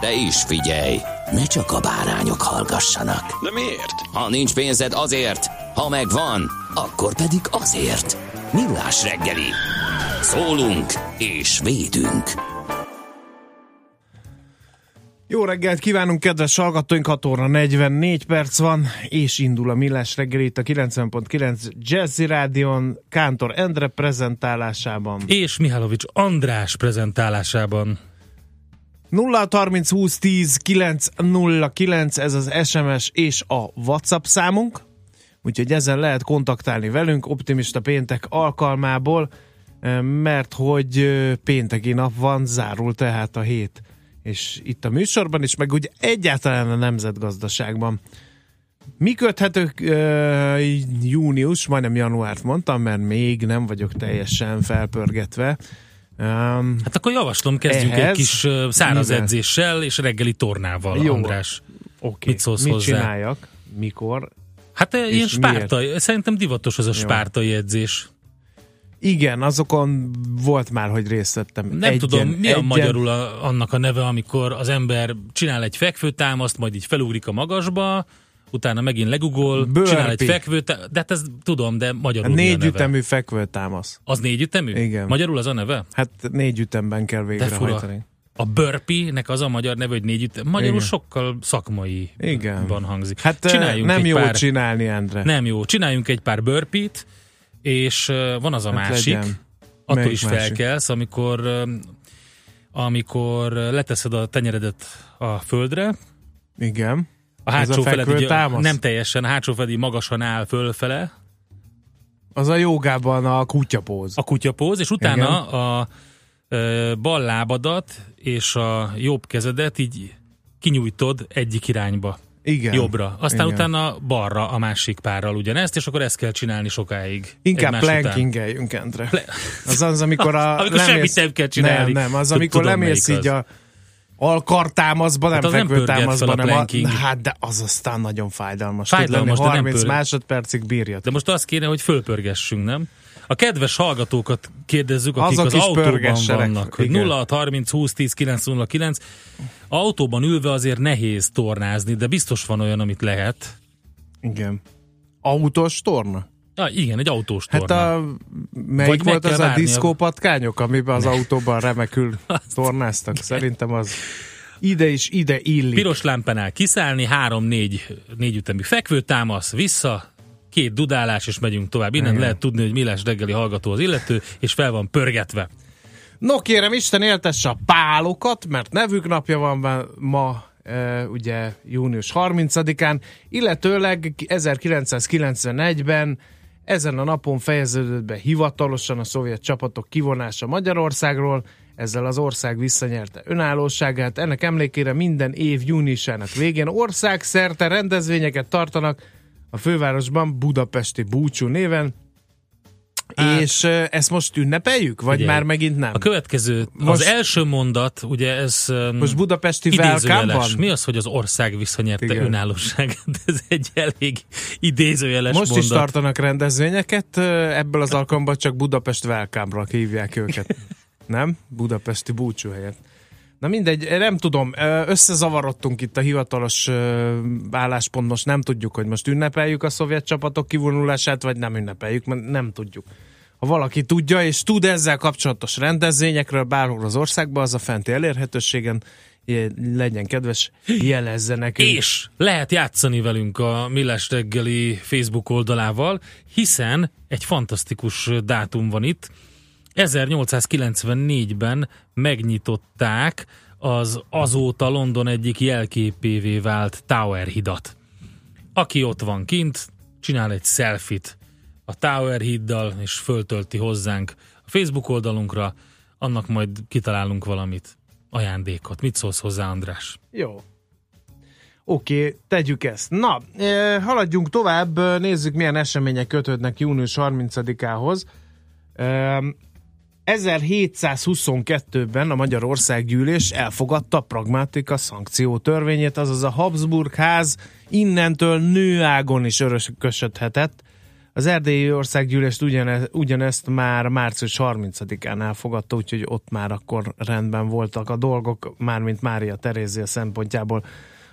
De is figyelj, ne csak a bárányok hallgassanak. De miért? Ha nincs pénzed azért, ha megvan, akkor pedig azért. Millás reggeli. Szólunk és védünk. Jó reggelt kívánunk, kedves hallgatóink, 6 óra 44 perc van, és indul a Millás reggel itt a 90.9 Jazzy Rádion, Kántor Endre prezentálásában. És Mihálovics András prezentálásában. 0 30 20 10 909, ez az SMS és a WhatsApp számunk, úgyhogy ezen lehet kontaktálni velünk optimista péntek alkalmából, eh, mert hogy eh, pénteki nap van, zárul tehát a hét és itt a műsorban is, meg ugye egyáltalán a nemzetgazdaságban. Mi köthetők uh, június, majdnem januárt mondtam, mert még nem vagyok teljesen felpörgetve. Um, Hát akkor javaslom, kezdjünk Ehhez egy kis száraz mivel? edzéssel és reggeli tornával, Jó. András. Oké, Mit szólsz mit hozzá? csináljak, mikor? Hát ö, ilyen És spártai, szerintem divatos az a spártai edzés. Igen, azokon volt már, hogy részt vettem. Nem egyen, tudom, mi a egyen, magyarul a, annak a neve, amikor az ember csinál egy fekvőtámaszt, majd így felugrik a magasba, utána megint legugol, Burpee. csinál egy fekvőtámaszt, de hát ez tudom, de magyarul négy neve? ütemű fekvőtámasz. Az négy ütemű? Igen. Magyarul az a neve? Hát négy ütemben kell végrehajtani. A burpee-nek az a magyar neve, hogy négy ütem. Magyarul Igen. sokkal szakmai Igen. van hangzik. Hát Csináljunk nem jó pár, csinálni, Endre. Nem jó. Csináljunk egy pár burpee-t, és van az a Hát másik, legyen. attól Melyik is másik? felkelsz, amikor amikor leteszed a tenyeredet a földre, Igen. A hátsó feled így, nem teljesen, a hátsó feled magasan áll fölfele, Az a jogában a kutyapóz. a kutyapóz, és utána a ö, bal lábadat és a jobb kezedet így kinyújtod egyik irányba. Igen. jobbra, aztán Igen. utána balra a másik párral ugyanezt, és akkor ezt kell csinálni sokáig. Inkább plankingeljünk, Endre. Az az, amikor a... Amikor semmit nem kell csinálni. Nem, nem, az, amikor tudom, lemész így az. a alkartámaszba, nem Hát nem pörget fekvőtámaszba, fel a nem a. Hát de az aztán nagyon fájdalmas. Fájdalmas, lenni, nem 30 pörget. másodpercig bírja. De most az kéne, hogy fölpörgessünk, nem? A kedves hallgatókat kérdezzük, akik Azok az autóban vannak, hogy Igen. 0 30 20 10 909. Autóban ülve azért nehéz tornázni, de biztos van olyan, amit lehet. Igen. Autós torna? Ja, igen, egy autós Hát torna. a, melyik Vagy volt az a diszkópatkányok, amiben az autóban remekül tornáztak? Szerintem az ide is ide illik. Piros lámpánál kiszállni, három-négy négyütemű fekvőtámasz, vissza, két dudálás, és megyünk tovább. Innen Igen. lehet tudni, hogy Millás reggeli hallgató az illető, és fel van pörgetve. No kérem, Isten éltesse a pálokat, mert nevük napja van ma- ma, e, ugye június 30-án, illetőleg 1991-ben ezen a napon fejeződött be hivatalosan a szovjet csapatok kivonása Magyarországról, ezzel az ország visszanyerte önállóságát. Ennek emlékére minden év júniusának végén országszerte rendezvényeket tartanak a fővárosban Budapesti Búcsú néven, Hát- és ezt most ünnepeljük? Vagy Figyelj, már megint nem? A következő, Most- az első mondat, ugye ez Most budapesti welcome idézőjeles. Mi az, hogy az ország visszanyerte Igen. önállóságát? Ez egy elég idézőjeles Most mondat. is tartanak rendezvényeket, ebből az alkalomból csak Budapest welcome-ra hívják őket. Nem? Budapesti búcsú helyett. Na mindegy, nem tudom, összezavarodtunk itt a hivatalos álláspont, most nem tudjuk, hogy most ünnepeljük a szovjet csapatok kivonulását, vagy nem ünnepeljük, mert nem tudjuk. ha valaki tudja, és tud ezzel kapcsolatos rendezvényekről bárhol az országban, az a fenti elérhetőségen legyen kedves, jelezze nekünk. És lehet játszani velünk a Millás reggeli Facebook oldalával, hiszen egy fantasztikus dátum van itt. 1894-ben megnyitották az azóta London egyik jelképévé vált Tower hidat. Aki ott van kint, csinál egy selfit a Tower hiddal, és föltölti hozzánk a Facebook oldalunkra, annak majd kitalálunk valamit ajándékot. Mit szólsz hozzá, András? Jó. Oké, okay, tegyük ezt. Na, haladjunk tovább, nézzük milyen események kötődnek június 30-ához. Eh, 1722-ben a Magyarország gyűlés elfogadta a pragmatika szankció törvényét, azaz a Habsburg ház innentől nőágon is örökösödhetett, az Erdélyi Országgyűlést ugyane, ugyanezt már március 30-án elfogadta, úgyhogy ott már akkor rendben voltak a dolgok, mármint Mária Terézia szempontjából.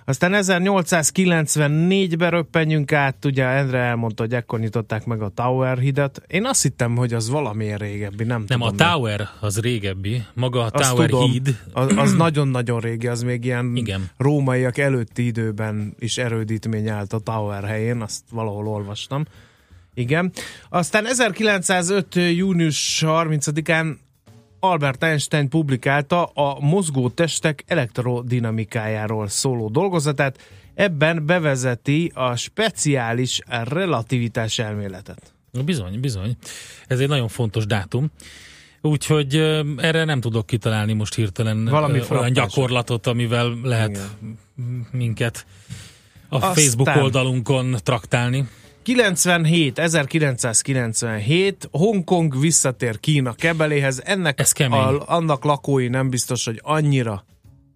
Aztán 1894-ben röppenjünk át, ugye Endre elmondta, hogy ekkor nyitották meg a Tower hidet. Én azt hittem, hogy az valamilyen régebbi, nem, nem tudom. Nem, a Tower meg. az régebbi, maga a azt Tower tudom, híd. Az, az nagyon-nagyon régi, az még ilyen Igen. rómaiak előtti időben is erődítmény állt a Tower helyén, azt valahol olvastam. Igen. Aztán 1905. június 30-án Albert Einstein publikálta a mozgó testek elektrodinamikájáról szóló dolgozatát. Ebben bevezeti a speciális relativitás elméletet. Bizony, bizony. Ez egy nagyon fontos dátum. Úgyhogy erre nem tudok kitalálni most hirtelen Valami olyan gyakorlatot, amivel lehet Igen. minket a Aztán... Facebook oldalunkon traktálni. 97, 1997, Hongkong visszatér Kína kebeléhez. Ennek Ez a, annak lakói nem biztos, hogy annyira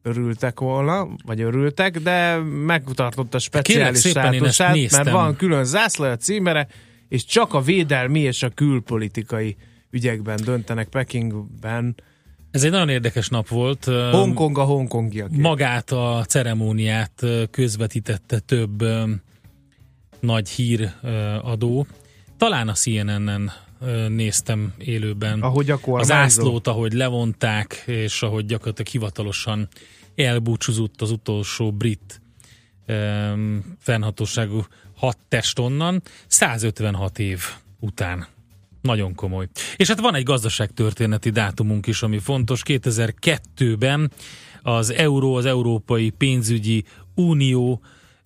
örültek volna, vagy örültek, de megtartotta a speciális státusát, mert van külön zászlaja címere, és csak a védelmi és a külpolitikai ügyekben döntenek Pekingben. Ez egy nagyon érdekes nap volt. Hongkong a hongkongiak. Magát a ceremóniát közvetítette több nagy híradó. Talán a CNN-en néztem élőben ahogy a az ászlót, ahogy levonták, és ahogy gyakorlatilag hivatalosan elbúcsúzott az utolsó brit um, fennhatóságú hat test onnan, 156 év után. Nagyon komoly. És hát van egy gazdaságtörténeti dátumunk is, ami fontos. 2002-ben az euró, az Európai Pénzügyi Unió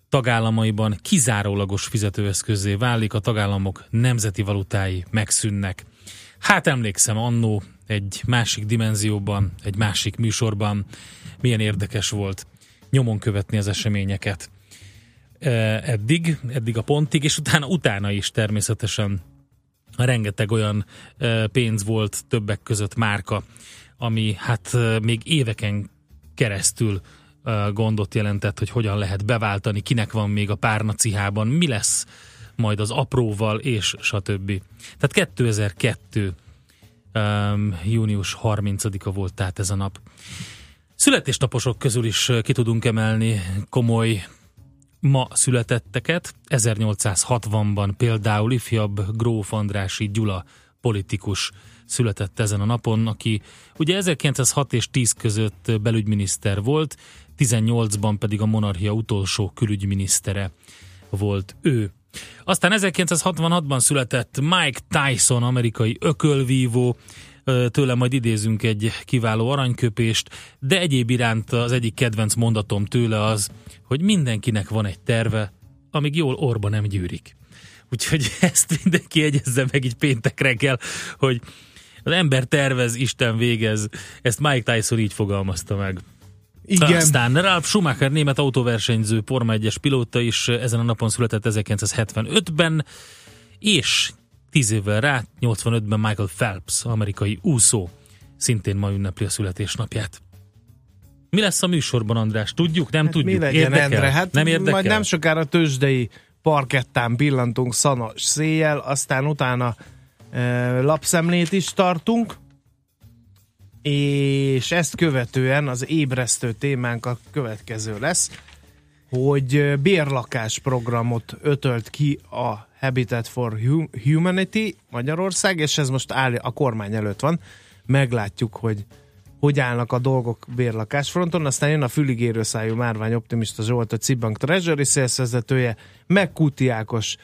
tagállamaiban kizárólagos fizetőeszközé válik, a tagállamok nemzeti valutái megszűnnek. Hát emlékszem annó egy másik dimenzióban, egy másik műsorban, milyen érdekes volt nyomon követni az eseményeket. Eddig, eddig a pontig, és utána, utána is természetesen rengeteg olyan pénz volt többek között márka, ami hát még éveken keresztül gondot jelentett, hogy hogyan lehet beváltani, kinek van még a párnacihában, mi lesz majd az apróval, és stb. Tehát 2002. Um, június 30-a volt tehát ez a nap. Születésnaposok közül is ki tudunk emelni komoly ma születetteket. 1860-ban például ifjabb Gróf Andrási Gyula politikus született ezen a napon, aki ugye 1906 és 10 között belügyminiszter volt, 18-ban pedig a monarchia utolsó külügyminisztere volt ő. Aztán 1966-ban született Mike Tyson, amerikai ökölvívó, tőle majd idézünk egy kiváló aranyköpést, de egyéb iránt az egyik kedvenc mondatom tőle az, hogy mindenkinek van egy terve, amíg jól orba nem gyűrik. Úgyhogy ezt mindenki egyezze meg így péntek reggel, hogy az ember tervez, Isten végez. Ezt Mike Tyson így fogalmazta meg. Igen. Aztán Ralf Schumacher, német autóversenyző, Forma 1-es pilóta is ezen a napon született 1975-ben, és 10 évvel rá, 85-ben Michael Phelps, amerikai úszó, szintén ma ünnepli a születésnapját. Mi lesz a műsorban, András? Tudjuk? Nem hát tudjuk? Mi legyen, érdekel? Endre? Hát nem érdekel? Majd nem sokára tőzsdei parkettán pillantunk szanos széjjel, aztán utána lapszemlét is tartunk, és ezt követően az ébresztő témánk a következő lesz, hogy bérlakás programot ötölt ki a Habitat for Humanity Magyarország, és ez most áll, a kormány előtt van. Meglátjuk, hogy hogy állnak a dolgok bérlakásfronton, aztán jön a füligérő szájú Márvány Optimista Zsolt, a Cibank Treasury szélszezetője, meg Kuti Ákos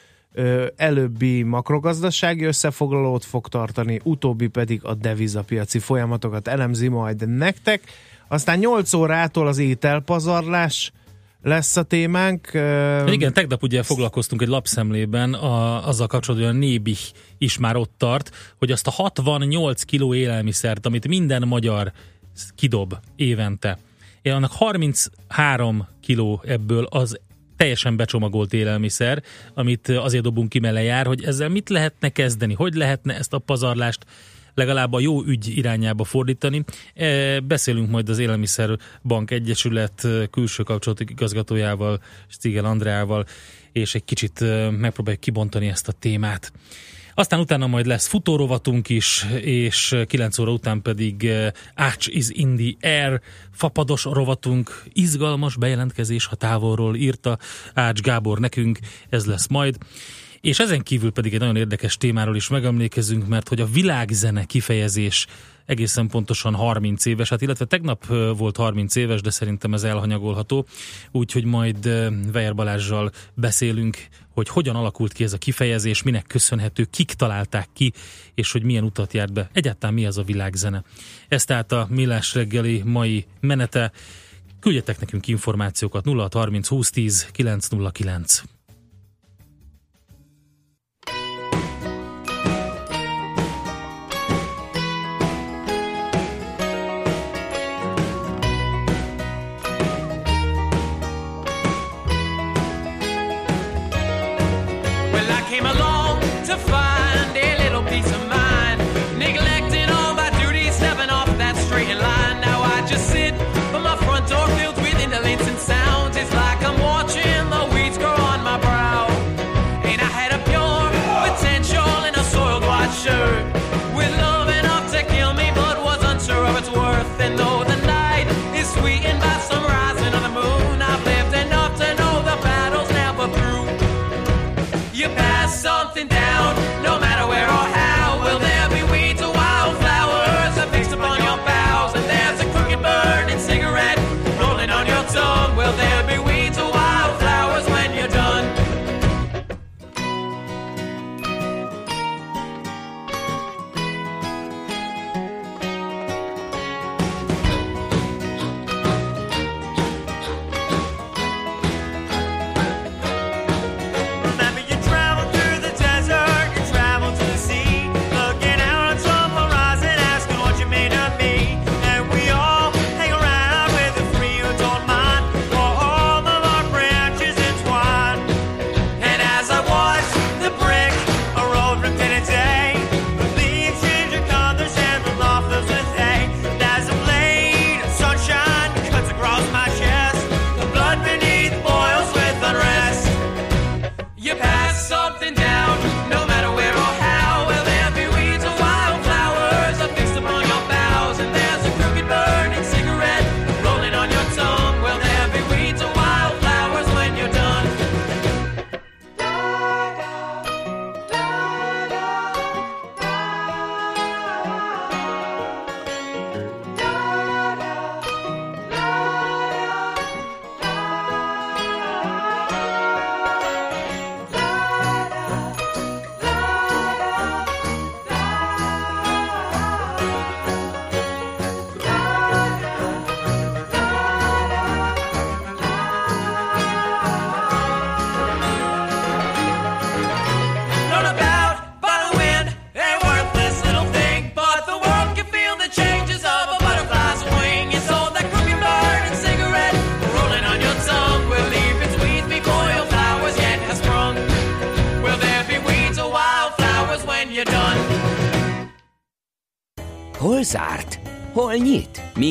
előbbi makrogazdasági összefoglalót fog tartani, utóbbi pedig a devizapiaci folyamatokat elemzi majd nektek. Aztán 8 órától az ételpazarlás lesz a témánk. Igen, tegnap ugye foglalkoztunk egy lapszemlében a, azzal kapcsolatban, hogy a Nébih is már ott tart, hogy azt a 68 kiló élelmiszert, amit minden magyar kidob évente, annak 33 kiló ebből az teljesen becsomagolt élelmiszer, amit azért dobunk ki, mert jár, hogy ezzel mit lehetne kezdeni, hogy lehetne ezt a pazarlást legalább a jó ügy irányába fordítani. E, beszélünk majd az Élelmiszerbank Egyesület külső kapcsolatok igazgatójával, Stigel Andreával, és egy kicsit megpróbáljuk kibontani ezt a témát. Aztán utána majd lesz futórovatunk is, és 9 óra után pedig Ács is in the air, fapados rovatunk, izgalmas bejelentkezés, ha távolról írta Ács Gábor nekünk, ez lesz majd. És ezen kívül pedig egy nagyon érdekes témáról is megemlékezünk, mert hogy a világzene kifejezés egészen pontosan 30 éves, hát illetve tegnap volt 30 éves, de szerintem ez elhanyagolható, úgyhogy majd Vejer Balázsjal beszélünk, hogy hogyan alakult ki ez a kifejezés, minek köszönhető, kik találták ki, és hogy milyen utat járt be. Egyáltalán mi az a világzene. Ez tehát a Millás reggeli mai menete. Küldjetek nekünk információkat 0630 2010 909.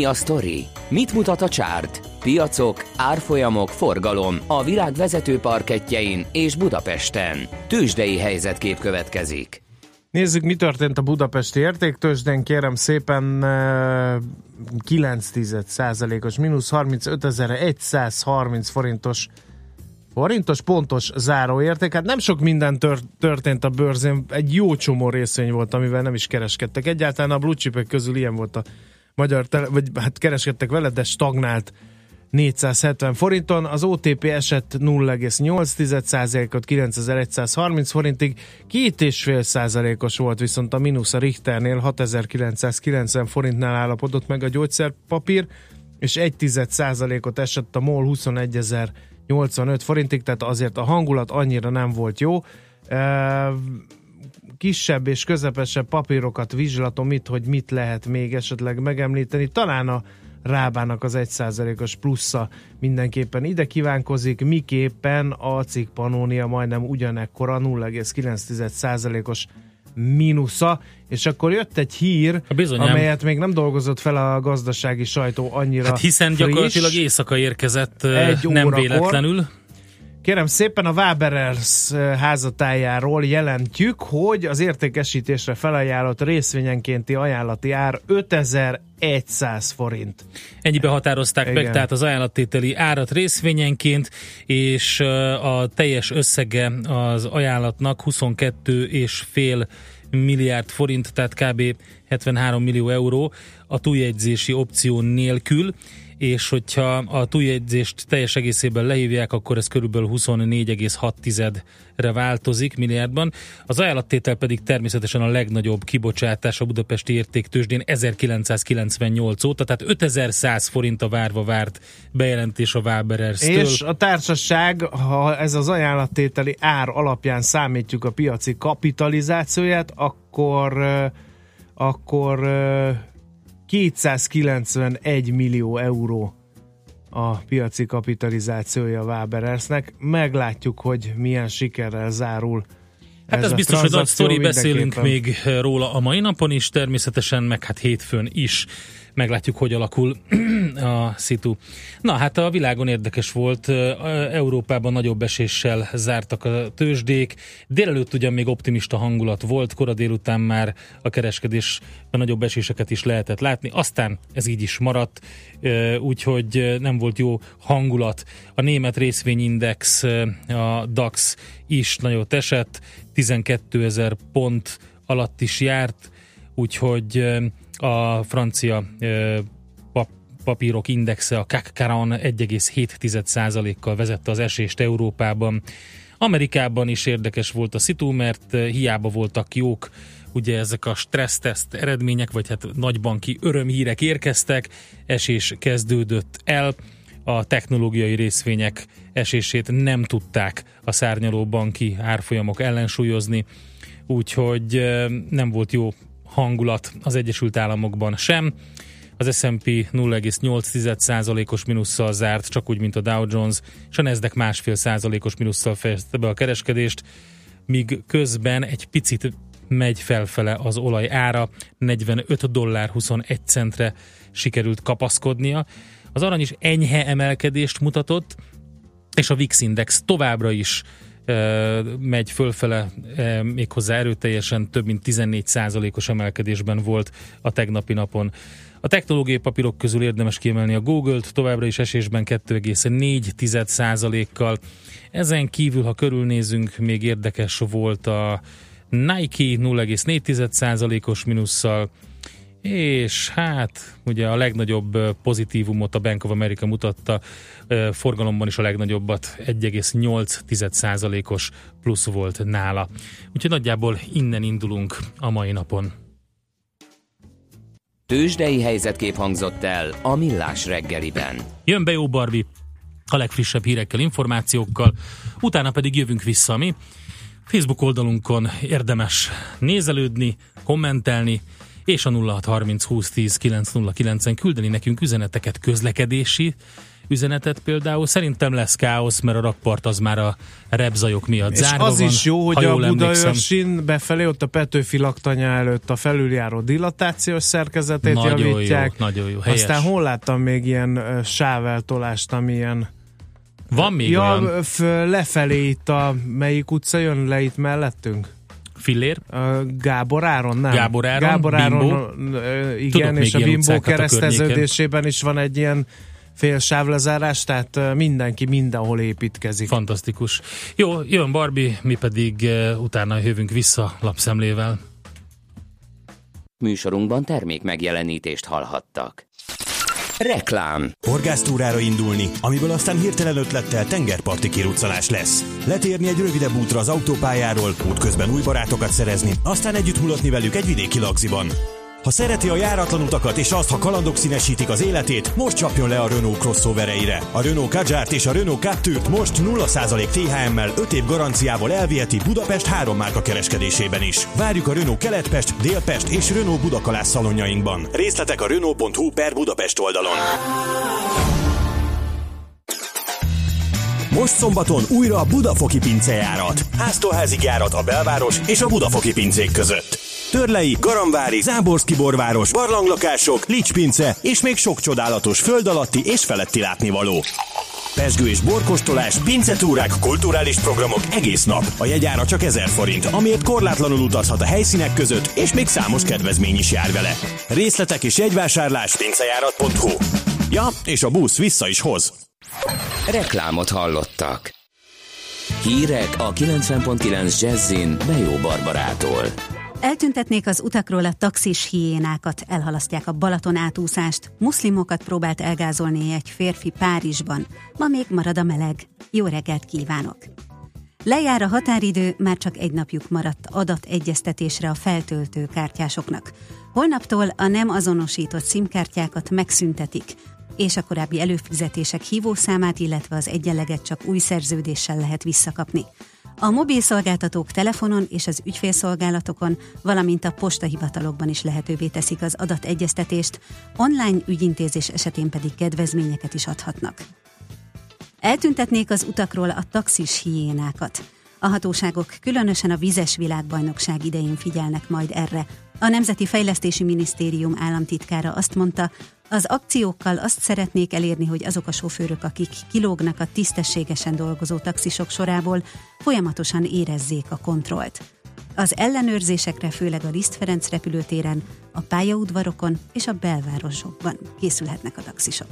Mi a sztori? Mit mutat a csárt? Piacok, árfolyamok, forgalom a világ vezető parketjein és Budapesten. Tősdei helyzetkép következik. Nézzük, mi történt a budapesti értéktősden. Kérem szépen 9 os mínusz 35.130 forintos forintos pontos záróérték. Hát nem sok minden tör- történt a bőrzén, egy jó csomó részvény volt, amivel nem is kereskedtek. Egyáltalán a blue közül ilyen volt a magyar, tele- vagy hát kereskedtek vele, de stagnált 470 forinton, az OTP esett 0,8%-ot 9130 forintig, 2,5%-os volt viszont a mínusz a Richternél 6990 forintnál állapodott meg a gyógyszerpapír, és 1,1%-ot esett a MOL 21085 forintig, tehát azért a hangulat annyira nem volt jó. Kisebb és közepesebb papírokat vizslatom itt, hogy mit lehet még esetleg megemlíteni. Talán a Rábának az 1%-os plusza mindenképpen ide kívánkozik, miképpen a cikk Panónia majdnem ugyanekkora 0,9%-os mínusza, és akkor jött egy hír, Bizonyám. amelyet még nem dolgozott fel a gazdasági sajtó annyira Hát hiszen friss. gyakorlatilag éjszaka érkezett, Egy nem órakor. véletlenül. Kérem szépen a Waberers házatájáról jelentjük, hogy az értékesítésre felajánlott részvényenkénti ajánlati ár 5100 forint. Ennyibe határozták Igen. meg tehát az ajánlattételi árat részvényenként, és a teljes összege az ajánlatnak 22,5 milliárd forint, tehát kb. 73 millió euró a túljegyzési opció nélkül, és hogyha a túljegyzést teljes egészében lehívják, akkor ez körülbelül 24,6-re változik milliárdban. Az ajánlattétel pedig természetesen a legnagyobb kibocsátás a budapesti értéktősdén 1998 óta, tehát 5100 forint a várva várt bejelentés a Waberers-től. És a társaság, ha ez az ajánlattételi ár alapján számítjuk a piaci kapitalizációját, akkor akkor 291 millió euró a piaci kapitalizációja Waberersnek. Meglátjuk, hogy milyen sikerrel zárul Hát ez a biztos, hogy nagy sztori, beszélünk még róla a mai napon is, természetesen, meg hát hétfőn is. Meglátjuk, hogy alakul a szitu. Na, hát a világon érdekes volt, Európában nagyobb eséssel zártak a tőzsdék, délelőtt ugyan még optimista hangulat volt, kora délután már a kereskedésben nagyobb eséseket is lehetett látni, aztán ez így is maradt, úgyhogy nem volt jó hangulat. A német részvényindex, a DAX is nagyot esett, 12 ezer pont alatt is járt, úgyhogy a francia pap, papírok indexe, a CAC 1,7%-kal vezette az esést Európában. Amerikában is érdekes volt a szitu, mert hiába voltak jók ugye ezek a stresszteszt eredmények, vagy hát nagybanki örömhírek érkeztek, esés kezdődött el, a technológiai részvények esését nem tudták a szárnyaló banki árfolyamok ellensúlyozni, úgyhogy nem volt jó hangulat az Egyesült Államokban sem. Az S&P 0,8%-os minusszal zárt, csak úgy, mint a Dow Jones, és a Nasdaq másfél százalékos minusszal fejezte be a kereskedést, míg közben egy picit megy felfele az olaj ára, 45 dollár 21 centre sikerült kapaszkodnia. Az arany is enyhe emelkedést mutatott, és a VIX Index továbbra is megy fölfele, méghozzá erőteljesen több mint 14%-os emelkedésben volt a tegnapi napon. A technológiai papírok közül érdemes kiemelni a Google-t, továbbra is esésben 2,4%-kal. Ezen kívül, ha körülnézünk, még érdekes volt a Nike 0,4%-os minusszal, és hát ugye a legnagyobb pozitívumot a Bank of America mutatta, forgalomban is a legnagyobbat 1,8%-os plusz volt nála. Úgyhogy nagyjából innen indulunk a mai napon. Tőzsdei helyzetkép hangzott el a Millás reggeliben. Jön be jó Barbi a legfrissebb hírekkel, információkkal, utána pedig jövünk vissza mi. Facebook oldalunkon érdemes nézelődni, kommentelni, és a 0630 2010 909-en küldeni nekünk üzeneteket, közlekedési üzenetet például. Szerintem lesz káosz, mert a rakpart az már a repzajok miatt És zárva az van, is jó, hogy a. Budaörsin befelé, ott a Petőfi laktanya előtt a felüljáró dilatációs szerkezetét Nagyon javítják. jó, nagyon jó, helyes. Aztán hol láttam még ilyen sáveltolást, ami ilyen Van még ja, olyan lefelé itt a melyik utca jön le itt mellettünk? Fillér? Gábor Áron, nem? Gábor Áron, Gábor Áron, Bimbo. igen, Tudok és a Bimbó utcákat a kereszteződésében is van egy ilyen fél sávlezárás, tehát mindenki mindenhol építkezik. Fantasztikus. Jó, jön Barbie, mi pedig utána jövünk vissza lapszemlével. Műsorunkban termék megjelenítést hallhattak. Reklám. Horgásztúrára indulni, amiből aztán hirtelen ötlettel tengerparti kiruccanás lesz. Letérni egy rövidebb útra az autópályáról, útközben új barátokat szerezni, aztán együtt mulatni velük egy vidéki lagziban. Ha szereti a járatlan utakat és azt, ha kalandok színesítik az életét, most csapjon le a Renault crossovereire. A Renault Kadjárt és a Renault Captur-t most 0% THM-mel 5 év garanciával elviheti Budapest három márka kereskedésében is. Várjuk a Renault Keletpest, Délpest és Renault Budakalász szalonjainkban. Részletek a Renault.hu per Budapest oldalon. Most szombaton újra a Budafoki pincejárat. Háztóházig járat a belváros és a Budafoki pincék között. Törlei, Garamvári, Záborszki borváros, barlanglakások, Licspince és még sok csodálatos föld alatti és feletti látnivaló. Pesgő és borkostolás, pincetúrák, kulturális programok egész nap. A jegyára csak 1000 forint, amiért korlátlanul utazhat a helyszínek között, és még számos kedvezmény is jár vele. Részletek és jegyvásárlás pincejárat.hu Ja, és a busz vissza is hoz. Reklámot hallottak. Hírek a 90.9 Jazzin Bejó Barbarától. Eltüntetnék az utakról a taxis hiénákat, elhalasztják a Balaton átúszást, muszlimokat próbált elgázolni egy férfi Párizsban, ma még marad a meleg. Jó reggelt kívánok! Lejár a határidő, már csak egy napjuk maradt adategyeztetésre a feltöltő kártyásoknak. Holnaptól a nem azonosított szimkártyákat megszüntetik, és a korábbi előfizetések hívószámát, illetve az egyenleget csak új szerződéssel lehet visszakapni. A mobil szolgáltatók telefonon és az ügyfélszolgálatokon, valamint a postahivatalokban is lehetővé teszik az adategyeztetést, online ügyintézés esetén pedig kedvezményeket is adhatnak. Eltüntetnék az utakról a taxis hiénákat. A hatóságok különösen a vizes világbajnokság idején figyelnek majd erre. A Nemzeti Fejlesztési Minisztérium államtitkára azt mondta, az akciókkal azt szeretnék elérni, hogy azok a sofőrök, akik kilógnak a tisztességesen dolgozó taxisok sorából, folyamatosan érezzék a kontrollt. Az ellenőrzésekre főleg a Liszt Ferenc repülőtéren, a pályaudvarokon és a belvárosokban készülhetnek a taxisok.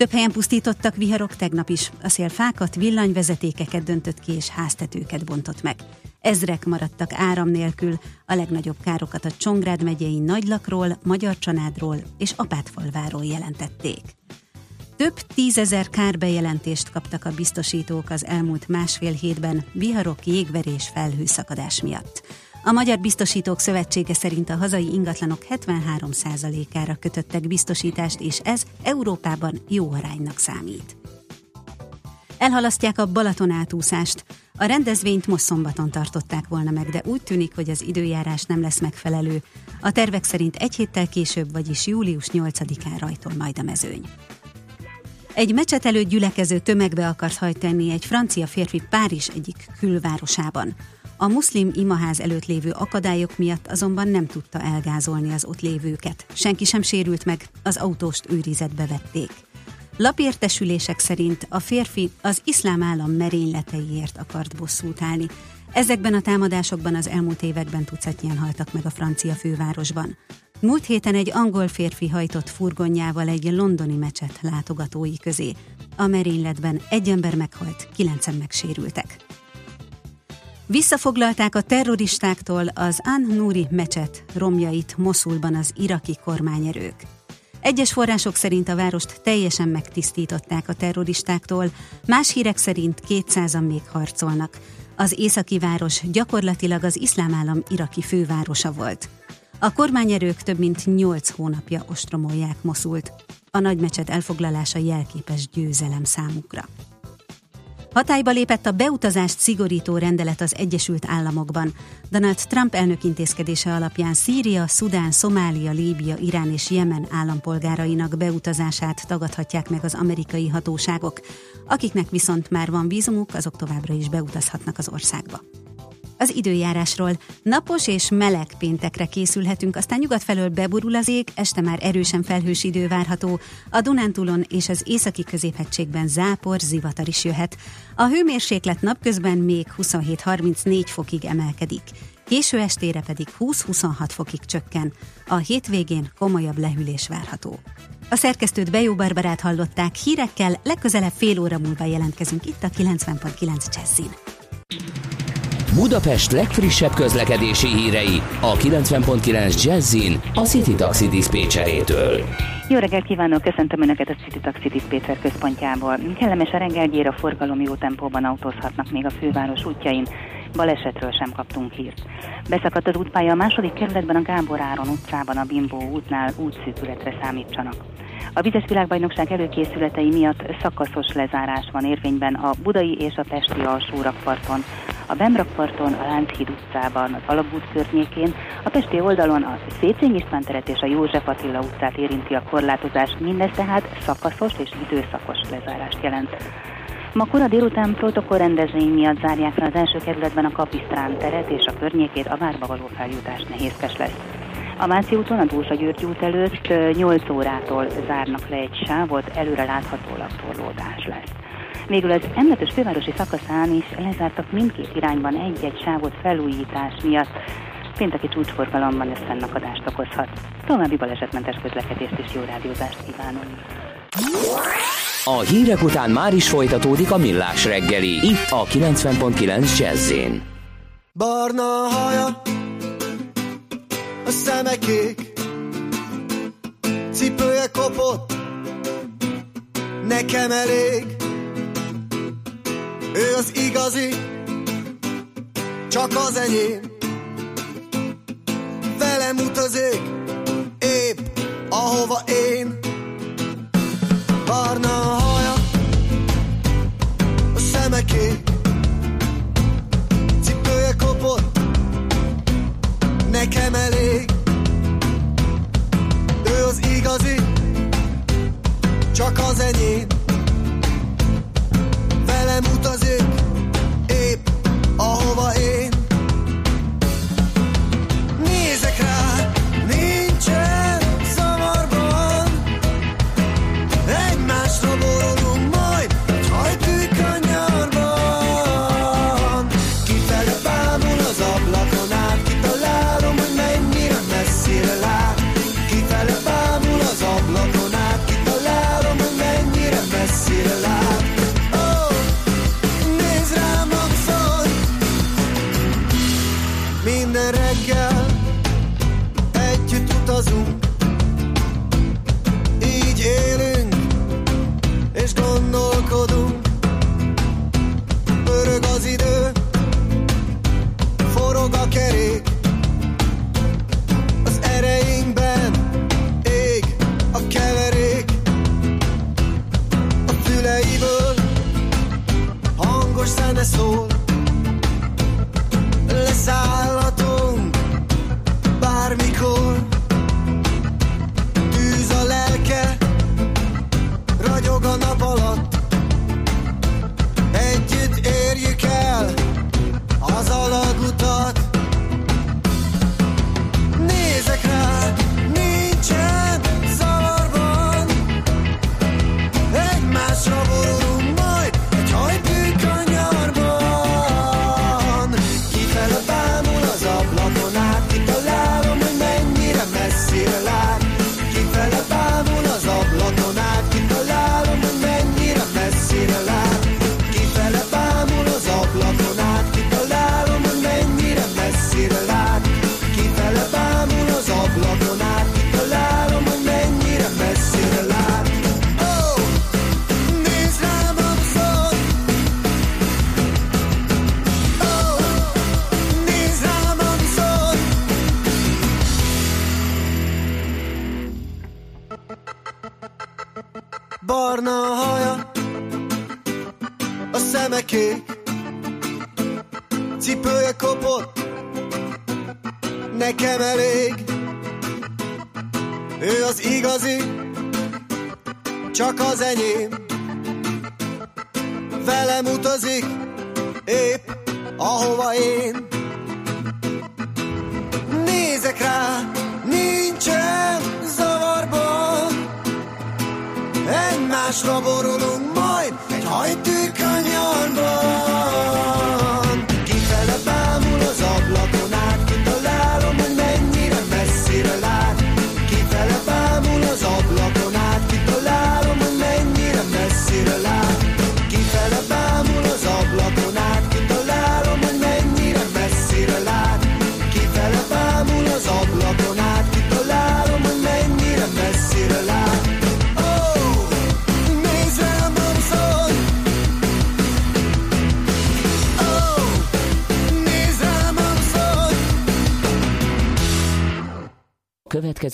Több helyen pusztítottak viharok tegnap is. A szél fákat, villanyvezetékeket döntött ki és háztetőket bontott meg. Ezrek maradtak áram nélkül, a legnagyobb károkat a Csongrád megyei Nagylakról, Magyar Csanádról és Apátfalváról jelentették. Több tízezer kárbejelentést kaptak a biztosítók az elmúlt másfél hétben viharok, jégverés, felhőszakadás miatt. A Magyar Biztosítók Szövetsége szerint a hazai ingatlanok 73%-ára kötöttek biztosítást, és ez Európában jó aránynak számít. Elhalasztják a Balaton átúszást. A rendezvényt most szombaton tartották volna meg, de úgy tűnik, hogy az időjárás nem lesz megfelelő. A tervek szerint egy héttel később, vagyis július 8-án rajtol majd a mezőny. Egy mecset előtt gyülekező tömegbe akart hajtani egy francia férfi Párizs egyik külvárosában. A muszlim imaház előtt lévő akadályok miatt azonban nem tudta elgázolni az ott lévőket. Senki sem sérült meg, az autóst őrizetbe vették. Lapértesülések szerint a férfi az iszlám állam merényleteiért akart bosszút állni. Ezekben a támadásokban az elmúlt években tucatnyian haltak meg a francia fővárosban. Múlt héten egy angol férfi hajtott furgonjával egy londoni mecset látogatói közé. A merényletben egy ember meghalt, kilencen megsérültek. Visszafoglalták a terroristáktól az An-Nuri mecset romjait Moszulban az iraki kormányerők. Egyes források szerint a várost teljesen megtisztították a terroristáktól, más hírek szerint 200-an még harcolnak. Az északi város gyakorlatilag az iszlám állam iraki fővárosa volt. A kormányerők több mint 8 hónapja ostromolják Moszult. A nagy mecset elfoglalása jelképes győzelem számukra. Hatályba lépett a beutazást szigorító rendelet az Egyesült Államokban. Donald Trump elnök intézkedése alapján Szíria, Szudán, Szomália, Líbia, Irán és Jemen állampolgárainak beutazását tagadhatják meg az amerikai hatóságok. Akiknek viszont már van vízumuk, azok továbbra is beutazhatnak az országba. Az időjárásról. Napos és meleg péntekre készülhetünk, aztán nyugat felől beborul az ég, este már erősen felhős idő várható. A Dunántúlon és az északi középhegységben zápor, zivatar is jöhet. A hőmérséklet napközben még 27-34 fokig emelkedik. Késő estére pedig 20-26 fokig csökken. A hétvégén komolyabb lehűlés várható. A szerkesztőt Bejó Barbarát hallották hírekkel, legközelebb fél óra múlva jelentkezünk itt a 90.9 Jazzin. Budapest legfrissebb közlekedési hírei a 90.9 Jazzin a City Taxi Dispécsejétől. Jó reggelt kívánok, köszöntöm Önöket a City Taxi Dispatcher központjából. Kellemes a reggelgyér, a forgalom jó tempóban autózhatnak még a főváros útjain. Balesetről sem kaptunk hírt. Beszakadt az útpálya a második kerületben a Gábor Áron utcában a Bimbó útnál útszűkületre számítsanak. A vizes világbajnokság előkészületei miatt szakaszos lezárás van érvényben a budai és a pesti alsórakparton, a Bemrakparton, a Lánchíd utcában, az Alagút környékén, a pesti oldalon a Széchenyi István teret és a József Attila utcát érinti a korlátozás, mindez tehát szakaszos és időszakos lezárást jelent. Ma kora délután protokollrendezvény miatt zárják le az első kerületben a Kapisztrán teret és a környékét, a várba való feljutás nehézkes lesz. A Máci úton a Dózsa György út előtt 8 órától zárnak le egy sávot, előre láthatólag torlódás lesz. Végül az emletes fővárosi szakaszán is lezártak mindkét irányban egy-egy sávot felújítás miatt. Pénteki csúcsforgalomban ez fennakadást okozhat. További balesetmentes közlekedést és jó rádiózást kívánunk. A hírek után már is folytatódik a millás reggeli, itt a 90.9 Jazzin. Barna haja, a szeme kék, cipője kopott, nekem elég. Ő az igazi, csak az enyém. Velem utazik, épp ahova én. Barna haja, a szeme kék, cipője kopott, nekem elég. Ő az igazi, csak az enyém. Velem utazik, épp ahova én.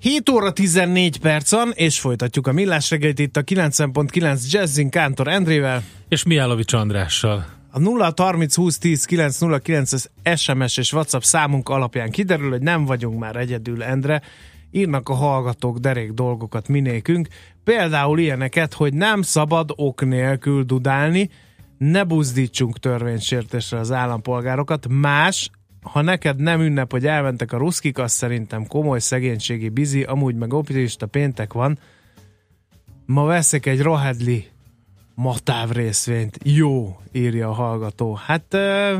7 óra 14 perc van, és folytatjuk a millás reggelit itt a 90.9 Jazzin Kántor Endrével. És Miálovics Andrással. A 0 30 20 10 909 az SMS és WhatsApp számunk alapján kiderül, hogy nem vagyunk már egyedül, Endre. Írnak a hallgatók derék dolgokat minékünk. Például ilyeneket, hogy nem szabad ok nélkül dudálni, ne buzdítsunk törvénysértésre az állampolgárokat. Más, ha neked nem ünnep, hogy elmentek a ruszkik, az szerintem komoly szegénységi bizi, amúgy meg optimista péntek van. Ma veszek egy rohadli matáv részvényt. Jó, írja a hallgató. Hát euh,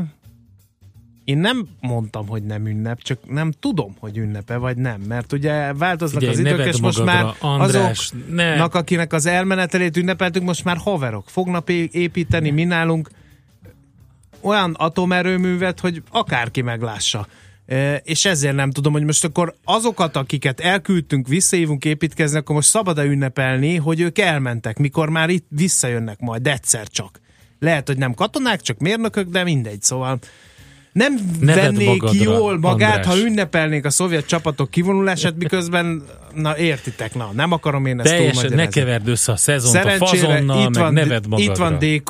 én nem mondtam, hogy nem ünnep, csak nem tudom, hogy ünnepe vagy nem, mert ugye változnak Figyelj, az idők, és most már András, azoknak, ne. akinek az elmenetelét ünnepeltünk, most már haverok fognak építeni, mi nálunk olyan atomerőművet, hogy akárki meglássa. És ezért nem tudom, hogy most akkor azokat, akiket elküldtünk, visszaívunk építkezni, akkor most szabad-e ünnepelni, hogy ők elmentek, mikor már itt visszajönnek majd egyszer csak. Lehet, hogy nem katonák, csak mérnökök, de mindegy, szóval nem Neved vennék magadra, jól magát, András. ha ünnepelnék a szovjet csapatok kivonulását, miközben, na értitek, na, nem akarom én ezt Teljesen ne keverd össze a szezont a Szerencsére fazonnal, itt meg van, neved magadra. itt van D.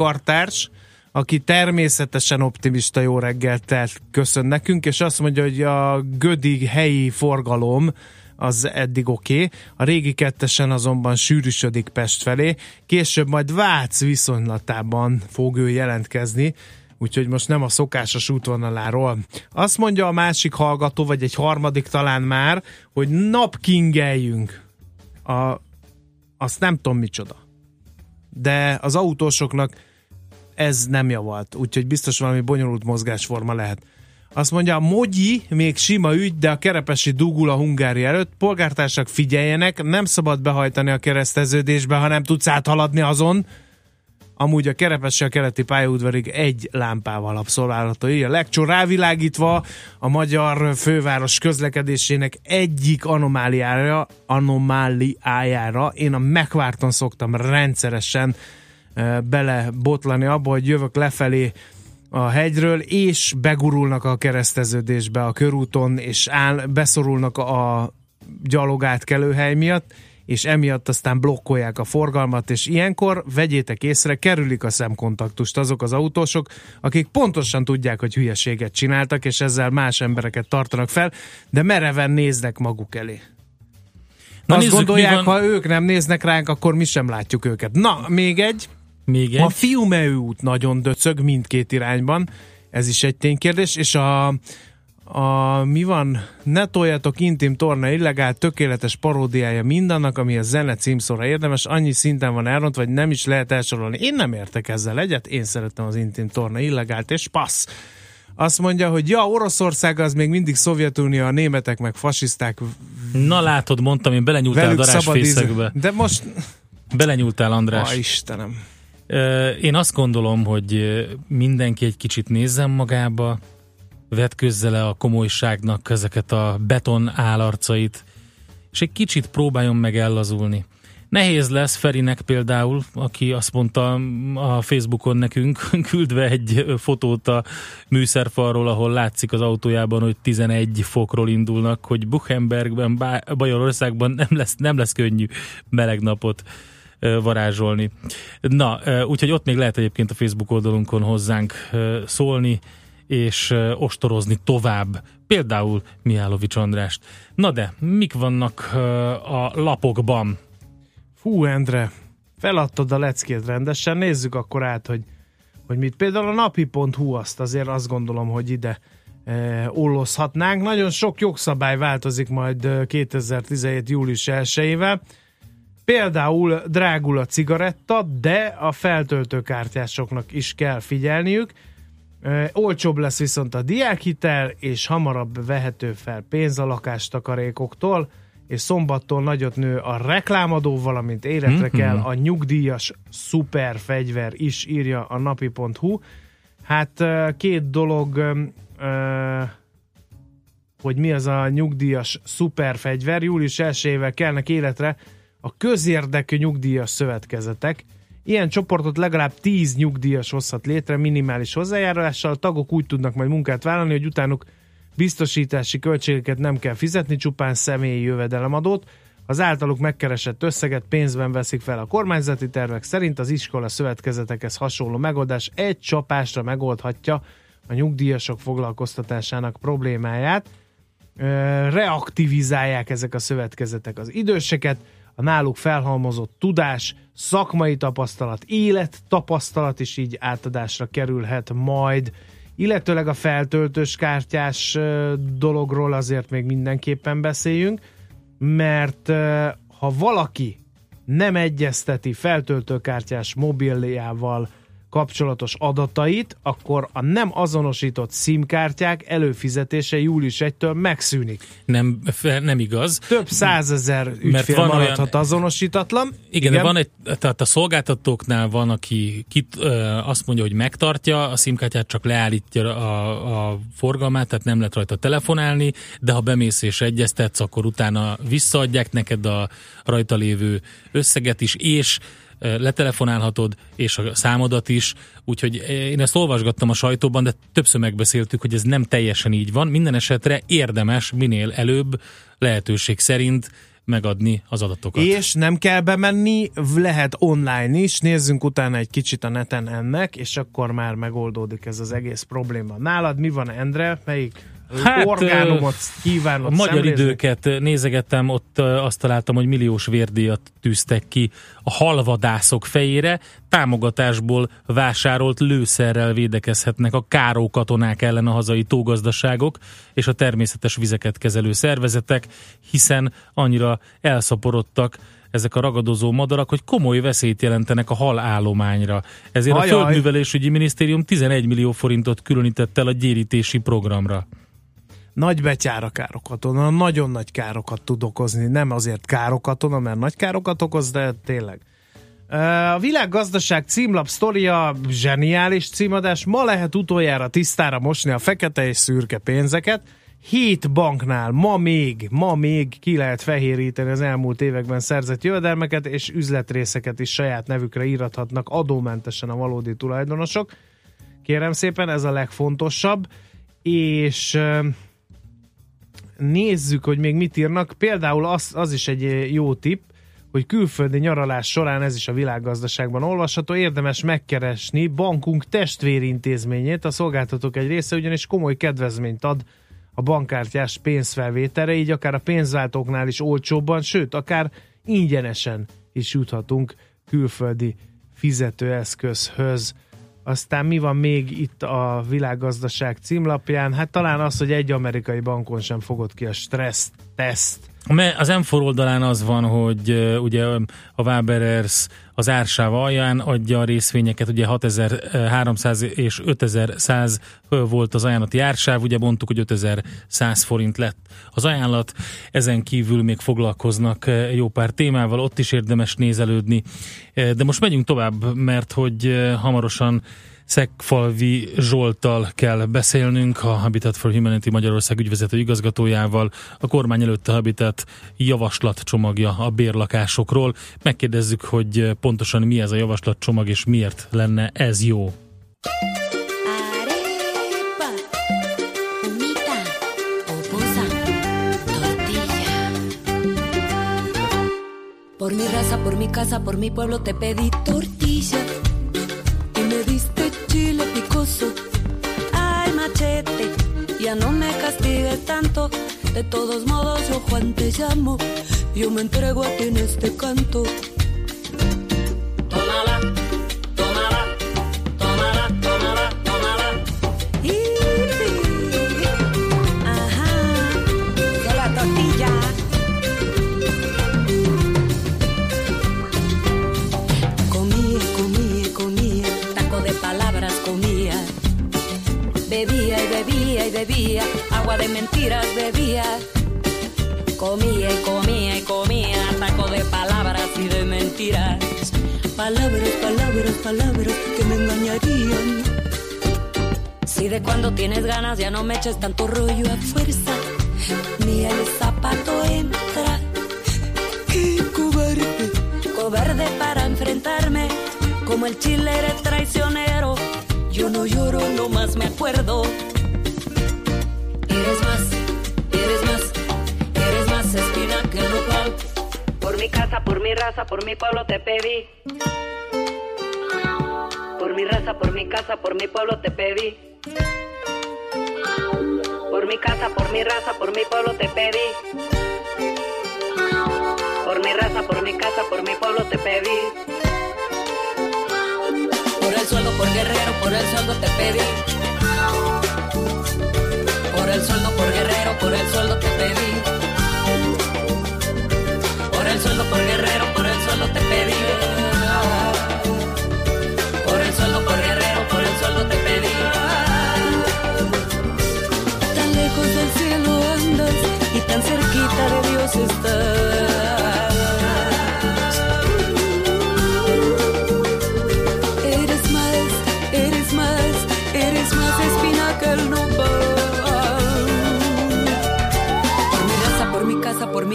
Aki természetesen optimista jó reggelt köszön nekünk, és azt mondja, hogy a Gödi helyi forgalom az eddig oké, okay. a régi kettesen azonban sűrűsödik Pest felé, később majd Vác viszonylatában fog ő jelentkezni, úgyhogy most nem a szokásos útvonaláról. Azt mondja a másik hallgató, vagy egy harmadik talán már, hogy napkingeljünk. A, azt nem tudom micsoda. De az autósoknak ez nem javalt, úgyhogy biztos valami bonyolult mozgásforma lehet. Azt mondja, a mogyi még sima ügy, de a kerepesi dugul a Hungária előtt. Polgártársak figyeljenek, nem szabad behajtani a kereszteződésbe, ha nem tudsz áthaladni azon. Amúgy a kerepesi a keleti pályaudvarig egy lámpával abszolválható. Így a legcsó rávilágítva a magyar főváros közlekedésének egyik anomáliára, anomáliájára. Én a megvárton szoktam rendszeresen belebotlani abba, hogy jövök lefelé a hegyről, és begurulnak a kereszteződésbe a körúton, és áll, beszorulnak a gyalogátkelőhely miatt, és emiatt aztán blokkolják a forgalmat, és ilyenkor vegyétek észre, kerülik a szemkontaktust azok az autósok, akik pontosan tudják, hogy hülyeséget csináltak, és ezzel más embereket tartanak fel, de mereven néznek maguk elé. Na Azt nézzük, gondolják, ha ők nem néznek ránk, akkor mi sem látjuk őket. Na, még egy, Még egy? a Fiume út nagyon döcög mindkét irányban, ez is egy ténykérdés, és a, a mi van, ne toljatok intim torna illegál, tökéletes paródiája mindannak, ami a zene címszóra érdemes, annyi szinten van elrontva, vagy nem is lehet elsorolni. Én nem értek ezzel egyet, én szeretem az intim torna illegált, és passz. Azt mondja, hogy ja, Oroszország az még mindig Szovjetunió, a németek meg fasiszták, Na látod, mondtam, én belenyúltál a darásfészekbe. De most, Belenyúltál, András. a Istenem. Én azt gondolom, hogy mindenki egy kicsit nézzen magába, vetközze le a komolyságnak ezeket a beton állarcait, és egy kicsit próbáljon meg ellazulni. Nehéz lesz Ferinek például, aki azt mondta a Facebookon nekünk, küldve egy fotót a műszerfalról, ahol látszik az autójában, hogy 11 fokról indulnak, hogy Buchenbergben, Bajorországban nem lesz, nem lesz könnyű meleg napot varázsolni. Na, úgyhogy ott még lehet egyébként a Facebook oldalunkon hozzánk szólni, és ostorozni tovább, például Mihálovics Andrást. Na de, mik vannak a lapokban? Fú, Endre, feladtad a leckét rendesen, nézzük akkor át, hogy, hogy mit. Például a napi.hu azt azért azt gondolom, hogy ide e, ollozhatnánk. Nagyon sok jogszabály változik majd e, 2017. július 1-ével. Például drágul a cigaretta, de a feltöltőkártyásoknak is kell figyelniük. Olcsóbb lesz viszont a diákhitel, és hamarabb vehető fel pénz a lakástakarékoktól, és szombattól nagyot nő a reklámadó, valamint életre Mhm. kell a nyugdíjas szuperfegyver is, írja a napi.hu. Hát két dolog, hogy mi az a nyugdíjas szuperfegyver. Július 1 kelnek életre a közérdekű nyugdíjas szövetkezetek. Ilyen csoportot legalább 10 nyugdíjas hozhat létre minimális hozzájárulással. A tagok úgy tudnak majd munkát vállalni, hogy utánuk biztosítási költségeket nem kell fizetni, csupán személyi jövedelemadót. Az általuk megkeresett összeget pénzben veszik fel a kormányzati tervek szerint, az iskola szövetkezetekhez hasonló megoldás egy csapásra megoldhatja a nyugdíjasok foglalkoztatásának problémáját. Reaktivizálják ezek a szövetkezetek az időseket, a náluk felhalmozott tudás, szakmai tapasztalat, élettapasztalat is így átadásra kerülhet majd. Illetőleg a feltöltős kártyás dologról azért még mindenképpen beszéljünk, mert ha valaki nem egyezteti feltöltőkártyás mobiljával kapcsolatos adatait, akkor a nem azonosított SIM-kártyák előfizetése július 1-től megszűnik. Nem, nem igaz. Több százezer ügyfél van maradhat olyan- azonosítatlan. Igen, Igen, de van egy, tehát a szolgáltatóknál van, aki kit, ö, azt mondja, hogy megtartja, a szimkártyát csak leállítja a, a forgalmát, tehát nem lehet rajta telefonálni, de ha bemész és egyeztetsz, akkor utána visszaadják neked a rajta lévő összeget is, és letelefonálhatod, és a számodat is, úgyhogy én ezt olvasgattam a sajtóban, de többször megbeszéltük, hogy ez nem teljesen így van. Minden esetre érdemes minél előbb lehetőség szerint megadni az adatokat. És nem kell bemenni, lehet online is, nézzünk utána egy kicsit a neten ennek, és akkor már megoldódik ez az egész probléma. Nálad mi van, Endre? Melyik Hát, orgánumot A kívánod magyar szemlézni? időket nézegettem, ott azt találtam, hogy milliós vérdíjat tűztek ki a halvadászok fejére, támogatásból vásárolt lőszerrel védekezhetnek a káró katonák ellen a hazai tógazdaságok és a természetes vizeket kezelő szervezetek, hiszen annyira elszaporodtak ezek a ragadozó madarak, hogy komoly veszélyt jelentenek a halállományra. Ezért a Ajaj. Földművelésügyi Minisztérium 11 millió forintot különített el a gyérítési programra. Nagy betyára károkatona, nagyon nagy károkat tud okozni. Nem azért károkatona, mert nagy károkat okoz, de tényleg. A világgazdaság címlap sztoria zseniális címadás. Ma lehet utoljára tisztára mosni a fekete és szürke pénzeket. Hét banknál ma még, ma még ki lehet fehéríteni az elmúlt években szerzett jövedelmeket, és üzletrészeket is saját nevükre írathatnak adómentesen a valódi tulajdonosok. Kérem szépen, ez a legfontosabb. És nézzük, hogy még mit írnak. Például az, az is egy eh, jó tipp, hogy külföldi nyaralás során, ez is a világgazdaságban olvasható, érdemes megkeresni bankunk testvérintézményét. A szolgáltatók egy része ugyanis komoly kedvezményt ad a bankkártyás pénzfelvételre, így akár a pénzváltóknál is olcsóbban, sőt, akár ingyenesen is juthatunk külföldi fizetőeszközhöz. Aztán mi van még itt a világgazdaság címlapján? Hát talán az, hogy egy amerikai bankon sem fogott ki a stressz teszt. Me- Az m oldalán az van, hogy ugye a Waberers az ársáv alján adja a részvényeket, ugye 6300 és 5100 volt az ajánlati ársáv, ugye mondtuk, hogy 5100 forint lett az ajánlat, ezen kívül még foglalkoznak jó pár témával, ott is érdemes nézelődni, de most megyünk tovább, mert hogy hamarosan Szegfalvi Zsolttal kell beszélnünk, a Habitat for Humanity Magyarország ügyvezető igazgatójával. A kormány előtt a Habitat javaslatcsomagja a bérlakásokról. Megkérdezzük, hogy pontosan mi ez a javaslatcsomag, és miért lenne ez jó. Por mi raza, por mi casa, por mi pueblo te pedí tortilla Ay, machete, ya no me castigues tanto. De todos modos, yo Juan te llamo. Yo me entrego a ti en este canto. Tómala, bebía, agua de mentiras bebía. Comía y comía y comía, taco de palabras y de mentiras. Palabras, palabras, palabras que me engañarían. Si de cuando tienes ganas ya no me eches tanto rollo a fuerza, ni el zapato entra. Qué cobarde, cobarde para enfrentarme, como el chile eres traicionero. Yo no lloro, no más me acuerdo. Eres más, eres más, eres más espina que nopal. Por mi casa, por mi raza, por mi pueblo te pedí. Por mi raza, por mi casa, por mi pueblo te pedí. Por mi casa, por mi raza, por mi pueblo te pedí. Por mi raza, por mi casa, por mi pueblo te pedí. Por el sueldo, por guerrero, por el sueldo te pedí. Por el sueldo, por guerrero, por el sueldo te pedí. Por el sueldo, por guerrero, por el sueldo te pedí. Por el sueldo, por guerrero, por el sueldo te pedí. Tan lejos del cielo andas y tan cerquita de Dios estás.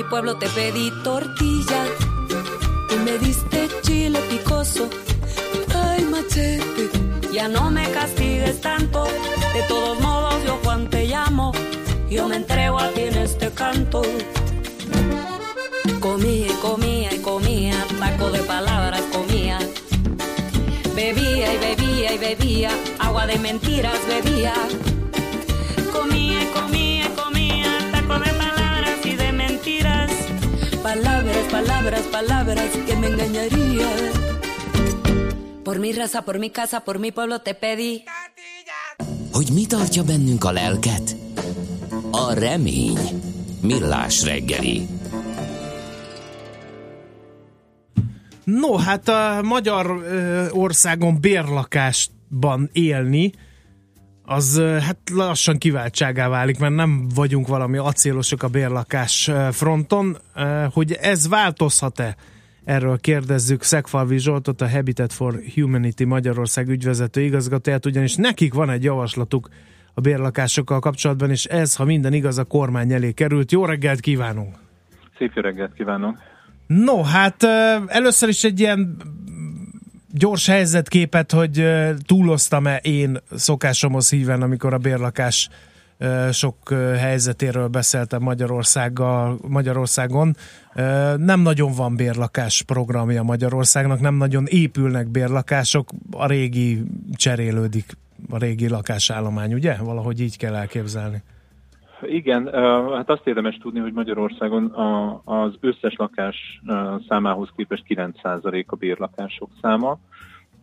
Pueblo te pedí tortilla y me diste chile picoso. Ay, machete, ya no me castigues tanto. De todos modos, yo Juan te llamo. Yo me entrego a ti en este canto. Comía y comía y comía, taco de palabras comía. Bebía y bebía y bebía, agua de mentiras bebía. Comía y comía, Palabras, palabras, palabras que me engañarían. Por mi raza, por mi casa, por mi pueblo te pedí. Hogy mi tartja bennünk a lelket? A remény. Millás reggeli. No, hát a magyar ö, országon bérlakásban élni, az hát lassan kiváltságá válik, mert nem vagyunk valami acélosok a bérlakás fronton. Hogy ez változhat-e? Erről kérdezzük Szegfalvi Zsoltot, a Habitat for Humanity Magyarország ügyvezető igazgatóját, ugyanis nekik van egy javaslatuk a bérlakásokkal kapcsolatban, és ez, ha minden igaz, a kormány elé került. Jó reggelt kívánunk! Szép jó reggelt kívánok! No, hát először is egy ilyen gyors helyzetképet, hogy túloztam-e én szokásomhoz híven, amikor a bérlakás sok helyzetéről beszéltem Magyarországgal, Magyarországon. Nem nagyon van bérlakás programja Magyarországnak, nem nagyon épülnek bérlakások, a régi cserélődik, a régi lakásállomány, ugye? Valahogy így kell elképzelni. Igen, hát azt érdemes tudni, hogy Magyarországon a, az összes lakás számához képest 9% a bérlakások száma.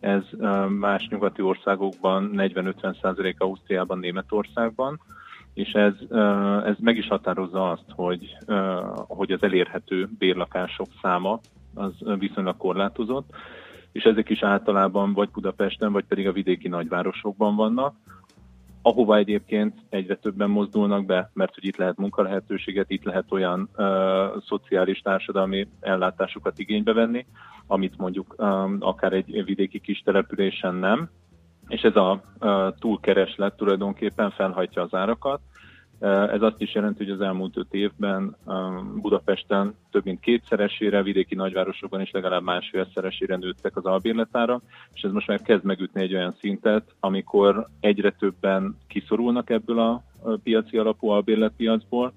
Ez más nyugati országokban 40-50% Ausztriában, Németországban, és ez, ez meg is határozza azt, hogy, hogy az elérhető bérlakások száma az viszonylag korlátozott, és ezek is általában vagy Budapesten, vagy pedig a vidéki nagyvárosokban vannak ahova egyébként egyre többen mozdulnak be, mert hogy itt lehet munkalehetőséget, itt lehet olyan ö, szociális társadalmi ellátásokat igénybe venni, amit mondjuk ö, akár egy vidéki kis településen nem, és ez a ö, túlkereslet tulajdonképpen felhajtja az árakat. Ö, Ez azt is jelenti, hogy az elmúlt öt évben ö, Budapesten több mint kétszeresére, vidéki nagyvárosokban is legalább másfélszeresére nőttek az albérletára, és ez most már kezd megütni egy olyan szintet, amikor egyre többen kiszorulnak ebből a ö, piaci alapú albérletpiacból,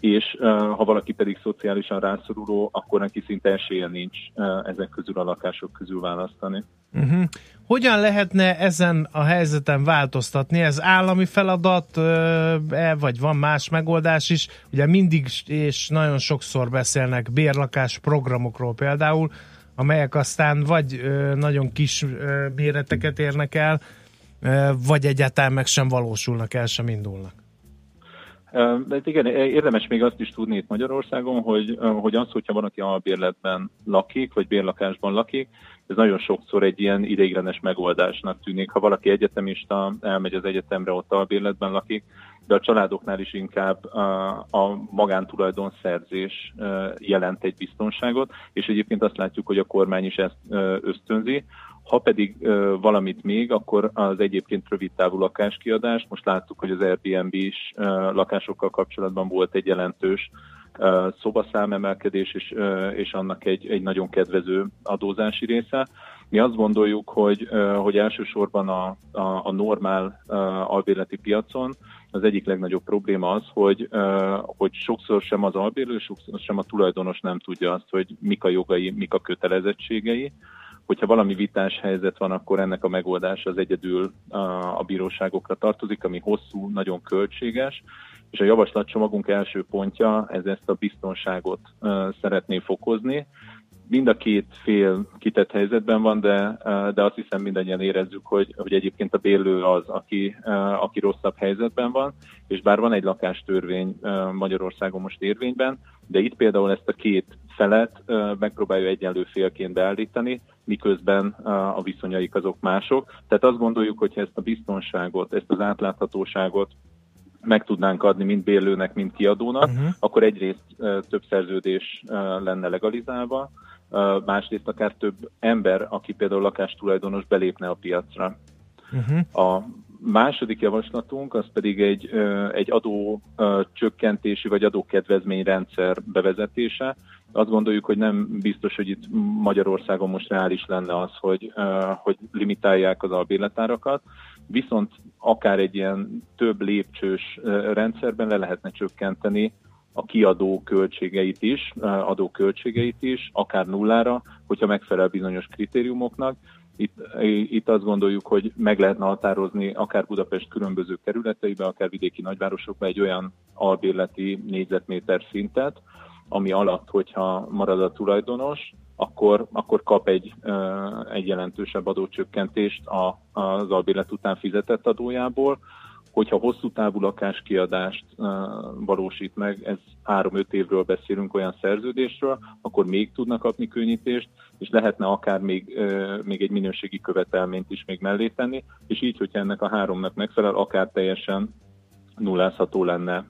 és uh, ha valaki pedig szociálisan rászoruló, akkor neki szinte esélye nincs uh, ezek közül a lakások közül választani. Uh-huh. Hogyan lehetne ezen a helyzeten változtatni? Ez állami feladat, ö, vagy van más megoldás is? Ugye mindig és nagyon sokszor beszélnek bérlakás programokról például, amelyek aztán vagy nagyon kis méreteket érnek el, vagy egyáltalán meg sem valósulnak, el sem indulnak. De igen, érdemes még azt is tudni itt Magyarországon, hogy, hogy az, hogyha valaki albérletben lakik, vagy bérlakásban lakik, ez nagyon sokszor egy ilyen ideiglenes megoldásnak tűnik. Ha valaki egyetemista elmegy az egyetemre, ott albérletben lakik, de a családoknál is inkább a, a magántulajdonszerzés jelent egy biztonságot, és egyébként azt látjuk, hogy a kormány is ezt ösztönzi. Ha pedig uh, valamit még, akkor az egyébként rövid távú lakáskiadás. Most láttuk, hogy az Airbnb is uh, lakásokkal kapcsolatban volt egy jelentős uh, szobaszámemelkedés, és, uh, és annak egy, egy nagyon kedvező adózási része. Mi azt gondoljuk, hogy, hogy elsősorban a, a, a normál albérleti piacon az egyik legnagyobb probléma az, hogy, hogy sokszor sem az albérlő, sokszor sem a tulajdonos nem tudja azt, hogy mik a jogai, mik a kötelezettségei, hogyha valami vitás helyzet van, akkor ennek a megoldása az egyedül a bíróságokra tartozik, ami hosszú, nagyon költséges, és a javaslatcsomagunk első pontja ez ezt a biztonságot szeretné fokozni. Mind a két fél kitett helyzetben van, de, de azt hiszem mindannyian érezzük, hogy, hogy egyébként a bérlő az, aki, aki rosszabb helyzetben van, és bár van egy lakástörvény Magyarországon most érvényben, de itt például ezt a két felet megpróbálja egyenlő félként beállítani, miközben a viszonyaik azok mások. Tehát azt gondoljuk, hogy ezt a biztonságot, ezt az átláthatóságot meg tudnánk adni mind bérlőnek, mind kiadónak, uh-huh. akkor egyrészt több szerződés lenne legalizálva, másrészt akár több ember, aki például lakástulajdonos belépne a piacra. Uh-huh. A második javaslatunk az pedig egy, egy adó csökkentési vagy adókedvezményrendszer bevezetése. Azt gondoljuk, hogy nem biztos, hogy itt Magyarországon most reális lenne az, hogy, hogy limitálják az albérletárakat, viszont akár egy ilyen több lépcsős rendszerben le lehetne csökkenteni a kiadó költségeit is, adó költségeit is, akár nullára, hogyha megfelel bizonyos kritériumoknak, itt, itt azt gondoljuk, hogy meg lehetne határozni akár Budapest különböző kerületeibe, akár vidéki nagyvárosokba egy olyan albérleti négyzetméter szintet, ami alatt, hogyha marad a tulajdonos, akkor, akkor kap egy, egy jelentősebb adócsökkentést az albérlet után fizetett adójából, hogyha hosszú távú lakáskiadást uh, valósít meg, ez 3-5 évről beszélünk olyan szerződésről, akkor még tudnak kapni könnyítést, és lehetne akár még, uh, még egy minőségi követelményt is még mellé tenni, és így, hogyha ennek a háromnak megfelel, akár teljesen nullázható lenne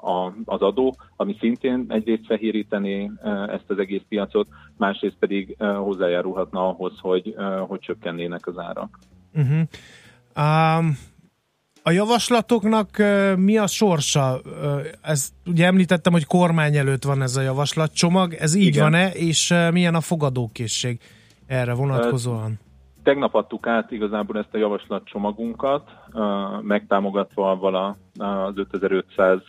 a, az adó, ami szintén egyrészt fehéríteni ezt az egész piacot, másrészt pedig hozzájárulhatna ahhoz, hogy, hogy csökkennének az árak. Uh-huh. Um, a javaslatoknak mi a sorsa? Ez ugye említettem, hogy kormány előtt van ez a javaslatcsomag. Ez így Igen. van-e, és milyen a fogadókészség erre vonatkozóan? Tegnap adtuk át igazából ezt a javaslatcsomagunkat, megtámogatva vala az 5500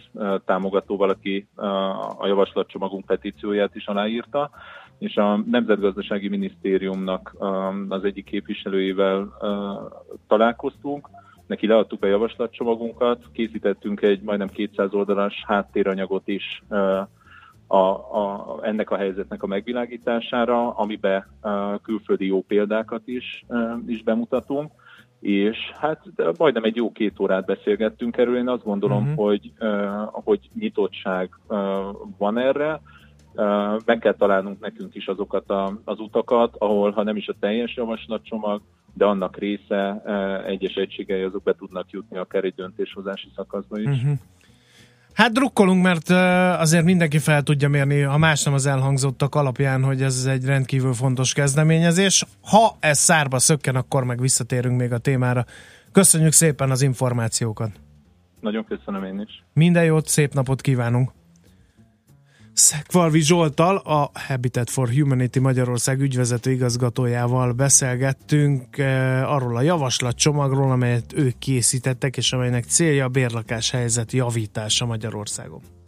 támogatóval, aki a javaslatcsomagunk petícióját is aláírta, és a Nemzetgazdasági Minisztériumnak az egyik képviselőjével találkoztunk, neki leadtuk a javaslatcsomagunkat, készítettünk egy majdnem 200 oldalas háttéranyagot is a, a, ennek a helyzetnek a megvilágítására, amiben külföldi jó példákat is, is bemutatunk, és hát majdnem egy jó két órát beszélgettünk erről. Én azt gondolom, uh-huh. hogy, hogy nyitottság van erre, meg kell találnunk nekünk is azokat a, az utakat, ahol ha nem is a teljes javaslatcsomag, de annak része egyes egységei azok be tudnak jutni akár egy döntéshozási szakaszba is. Uh-huh. Hát drukkolunk, mert azért mindenki fel tudja mérni, ha más nem az elhangzottak alapján, hogy ez egy rendkívül fontos kezdeményezés. Ha ez szárba szökken, akkor meg visszatérünk még a témára. Köszönjük szépen az információkat! Nagyon köszönöm én is. Minden jót, szép napot kívánunk! Szekvarvi Zsoltal, a Habitat for Humanity Magyarország ügyvezető igazgatójával beszélgettünk eh, arról a javaslatcsomagról, amelyet ők készítettek, és amelynek célja a bérlakás helyzet javítása Magyarországon.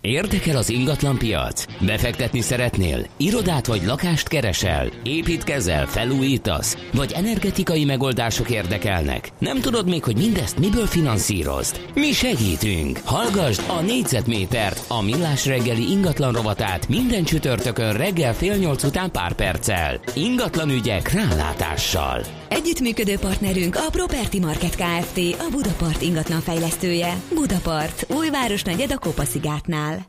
Érdekel az ingatlan piac? Befektetni szeretnél? Irodát vagy lakást keresel? Építkezel? Felújítasz? Vagy energetikai megoldások érdekelnek? Nem tudod még, hogy mindezt miből finanszírozd? Mi segítünk! Hallgasd a négyzetmétert, a millás reggeli ingatlan rovatát minden csütörtökön reggel fél nyolc után pár perccel. Ingatlan ügyek rálátással. Együttműködő partnerünk a Property Market Kft. A Budapart ingatlan fejlesztője. Budapart, újváros negyed a Kopaszigátnál.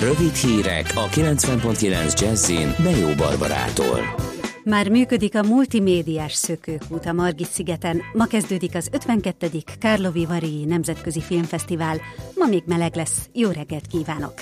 Rövid hírek a 90.9 Jazzin Bejó Barbarától. Már működik a multimédiás szökőkút a Margit szigeten. Ma kezdődik az 52. Kárlovi Varii Nemzetközi Filmfesztivál. Ma még meleg lesz. Jó reggelt kívánok!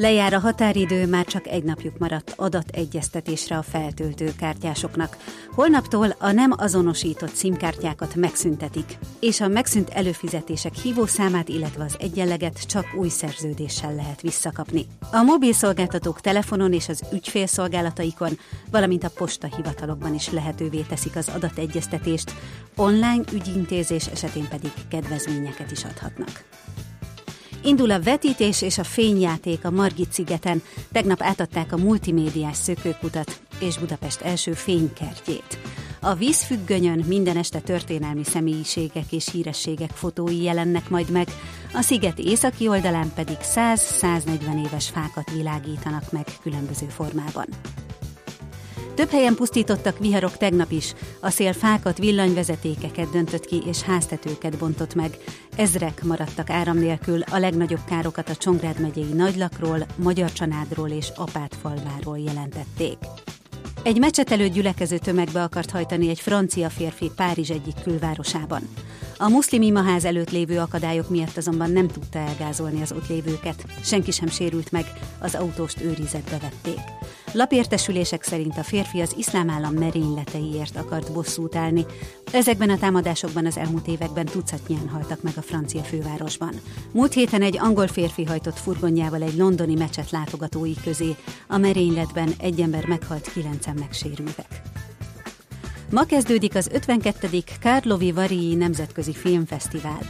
Lejár a határidő, már csak egy napjuk maradt adategyeztetésre a feltöltő kártyásoknak. Holnaptól a nem azonosított szimkártyákat megszüntetik, és a megszűnt előfizetések hívószámát, illetve az egyenleget csak új szerződéssel lehet visszakapni. A mobil szolgáltatók telefonon és az ügyfélszolgálataikon, valamint a postahivatalokban is lehetővé teszik az adategyeztetést, online ügyintézés esetén pedig kedvezményeket is adhatnak. Indul a vetítés és a fényjáték a Margit szigeten. Tegnap átadták a multimédiás szökőkutat és Budapest első fénykertjét. A vízfüggönyön minden este történelmi személyiségek és hírességek fotói jelennek majd meg, a sziget északi oldalán pedig 100-140 éves fákat világítanak meg különböző formában. Több helyen pusztítottak viharok tegnap is. A szél fákat, villanyvezetékeket döntött ki és háztetőket bontott meg. Ezrek maradtak áram nélkül, a legnagyobb károkat a Csongrád megyei Nagylakról, Magyar Csanádról és Apátfalváról jelentették. Egy meccset előtt gyülekező tömegbe akart hajtani egy francia férfi Párizs egyik külvárosában. A muszlim imaház előtt lévő akadályok miatt azonban nem tudta elgázolni az ott lévőket. Senki sem sérült meg, az autóst őrizetbe vették. Lapértesülések szerint a férfi az iszlám állam merényleteiért akart bosszút állni. Ezekben a támadásokban az elmúlt években tucatnyian haltak meg a francia fővárosban. Múlt héten egy angol férfi hajtott furgonjával egy londoni mecset látogatói közé. A merényletben egy ember meghalt, kilencen megsérültek. Ma kezdődik az 52. Kárlovi Varii Nemzetközi Filmfesztivál.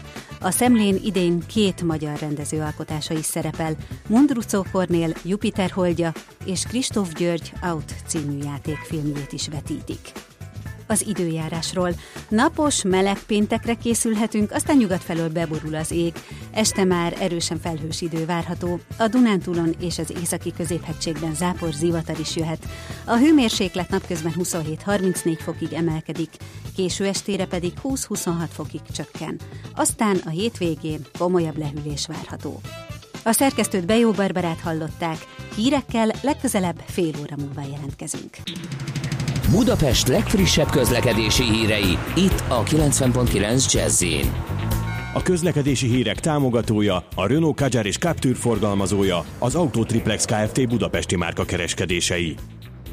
A szemlén idén két magyar rendező alkotása is szerepel, Mundrucó Kornél Jupiter Holdja és Kristóf György Out című játékfilmjét is vetítik az időjárásról. Napos, meleg péntekre készülhetünk, aztán nyugat felől beborul az ég. Este már erősen felhős idő várható. A Dunántúlon és az északi középhegységben zápor zivatar is jöhet. A hőmérséklet napközben 27-34 fokig emelkedik, késő estére pedig 20-26 fokig csökken. Aztán a hétvégén komolyabb lehűlés várható. A szerkesztőt Bejó Barbarát hallották, hírekkel legközelebb fél óra múlva jelentkezünk. Budapest legfrissebb közlekedési hírei, itt a 90.9 jazz A közlekedési hírek támogatója, a Renault Kadjar és Captur forgalmazója, az Autotriplex Kft. Budapesti márka kereskedései.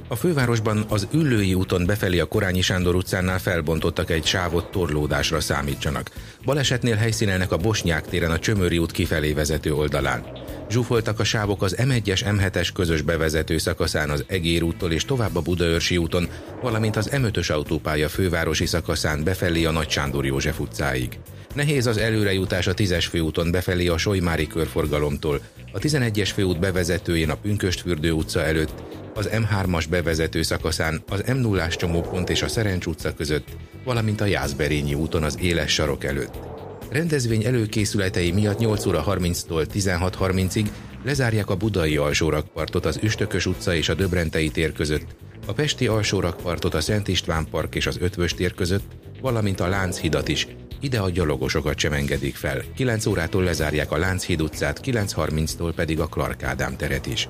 A fővárosban az Üllői úton befelé a Korányi Sándor utcánál felbontottak egy sávot torlódásra számítsanak. Balesetnél helyszínelnek a Bosnyák téren a Csömöri út kifelé vezető oldalán. Zsúfoltak a sávok az M1-es M7-es közös bevezető szakaszán az Egér úttól és tovább a Budaörsi úton, valamint az M5-ös autópálya fővárosi szakaszán befelé a Nagy Sándor József utcáig. Nehéz az előrejutás a 10-es főúton befelé a Solymári körforgalomtól, a 11-es főút bevezetőjén a Pünköstfürdő utca előtt, az M3-as bevezető szakaszán az m 0 csomópont és a Szerencs utca között, valamint a Jászberényi úton az Éles sarok előtt. Rendezvény előkészületei miatt 8 óra 30-tól 16.30-ig lezárják a budai alsórakpartot az Üstökös utca és a Döbrentei tér között, a Pesti alsórakpartot a Szent István park és az Ötvös tér között, valamint a Lánchidat is, ide a gyalogosokat sem engedik fel. 9 órától lezárják a Lánchíd utcát, 9.30-tól pedig a Clark Ádám teret is.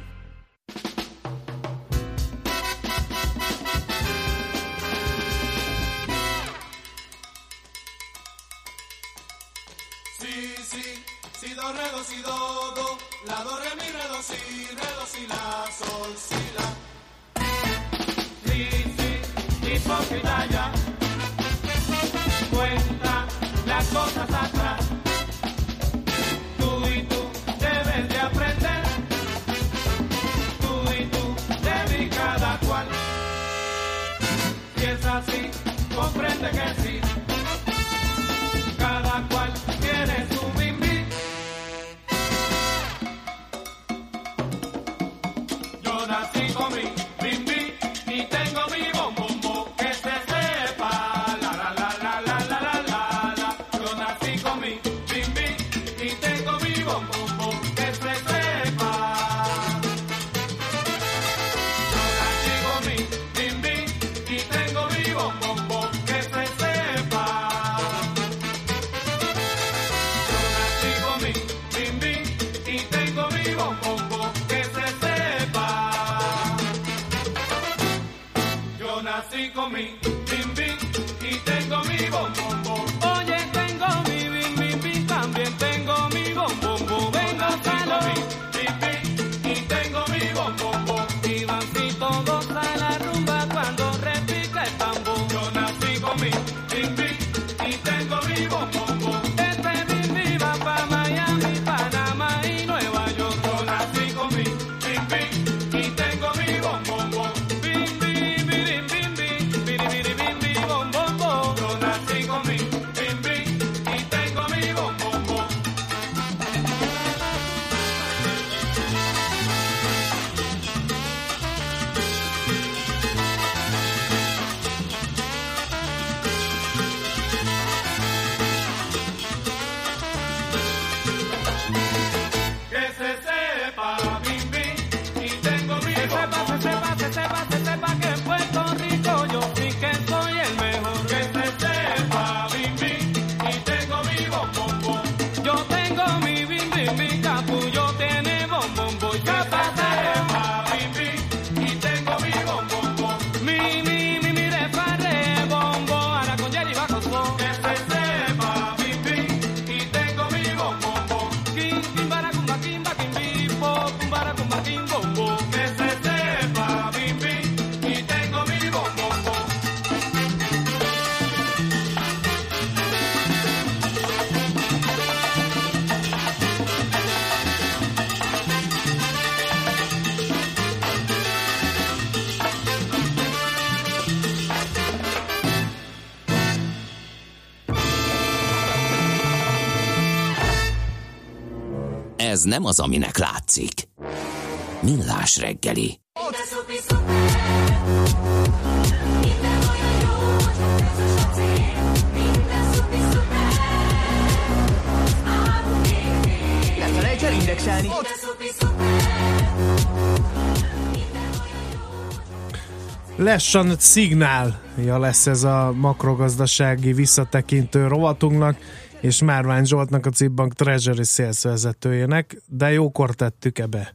Ez nem az, aminek látszik. Millás reggeli. Ne felejts el indexelni. Lessan szignálja lesz ez a makrogazdasági visszatekintő rovatunknak, és Márvány Zsoltnak a Cibbank Treasury Sales vezetőjének, de jókor tettük ebbe.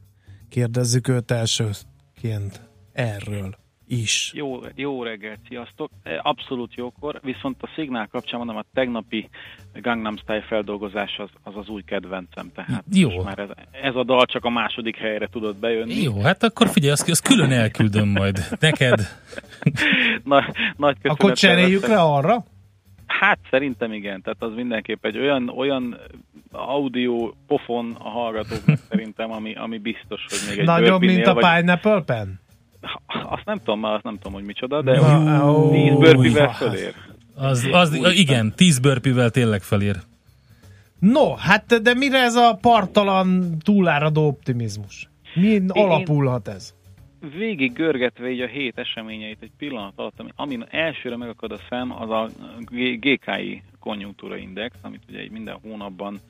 Kérdezzük őt elsőként erről is. Jó, jó reggelt, sziasztok! E, Abszolút jókor, viszont a szignál kapcsán mondom, a tegnapi Gangnam Style feldolgozás az az, az új kedvencem, tehát Jó. már ez, ez a dal csak a második helyre tudott bejönni. Jó, hát akkor figyelj, azt, azt külön elküldöm majd. Neked. Na, nagy Akkor cseréljük le arra? Hát szerintem igen, tehát az mindenképp egy olyan, olyan audio pofon a hallgatóknak szerintem, ami, ami biztos, hogy még egy Nagyobb, mint a vagy- Pineapple Pen? Azt nem tudom, már azt nem tudom, hogy micsoda, de Na, ó, 10 burpee-vel hát. fölér. Az, az, igen, 10 burpee tényleg felér. No, hát de mire ez a partalan túláradó optimizmus? Min alapulhat ez? Végig görgetve így a hét eseményeit egy pillanat alatt, ami, amin elsőre megakad a szem, az a GKI konjunktúra index, amit ugye így minden hónapban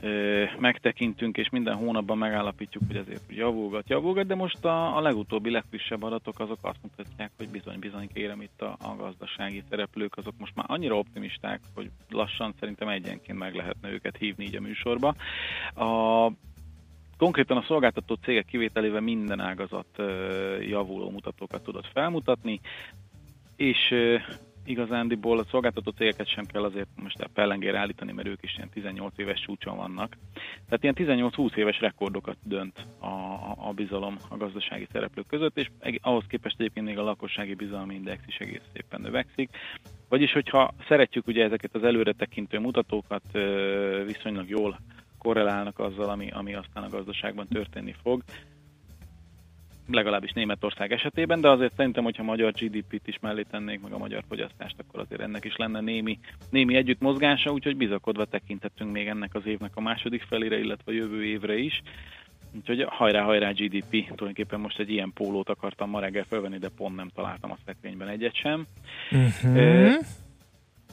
ö, megtekintünk, és minden hónapban megállapítjuk, hogy azért javulgat, javulgat, de most a, a legutóbbi, legfrissebb adatok azok azt mutatják, hogy bizony, bizony kérem itt a, a gazdasági szereplők, azok most már annyira optimisták, hogy lassan szerintem egyenként meg lehetne őket hívni így a műsorba. A Konkrétan a szolgáltató cégek kivételével minden ágazat javuló mutatókat tudott felmutatni, és igazándiból a szolgáltató cégeket sem kell azért most a pellengére állítani, mert ők is ilyen 18 éves csúcson vannak. Tehát ilyen 18-20 éves rekordokat dönt a, a, bizalom a gazdasági szereplők között, és ahhoz képest egyébként még a lakossági bizalmi index is egész szépen növekszik. Vagyis, hogyha szeretjük ugye ezeket az előre tekintő mutatókat viszonylag jól korrelálnak azzal, ami, ami aztán a gazdaságban történni fog, legalábbis Németország esetében, de azért szerintem, hogyha magyar GDP-t is mellé tennék, meg a magyar fogyasztást, akkor azért ennek is lenne némi, némi együttmozgása, úgyhogy bizakodva tekintettünk még ennek az évnek a második felére, illetve a jövő évre is. Úgyhogy hajrá, hajrá GDP, tulajdonképpen most egy ilyen pólót akartam ma reggel felvenni, de pont nem találtam a szekrényben egyet sem. Mhm. Ö,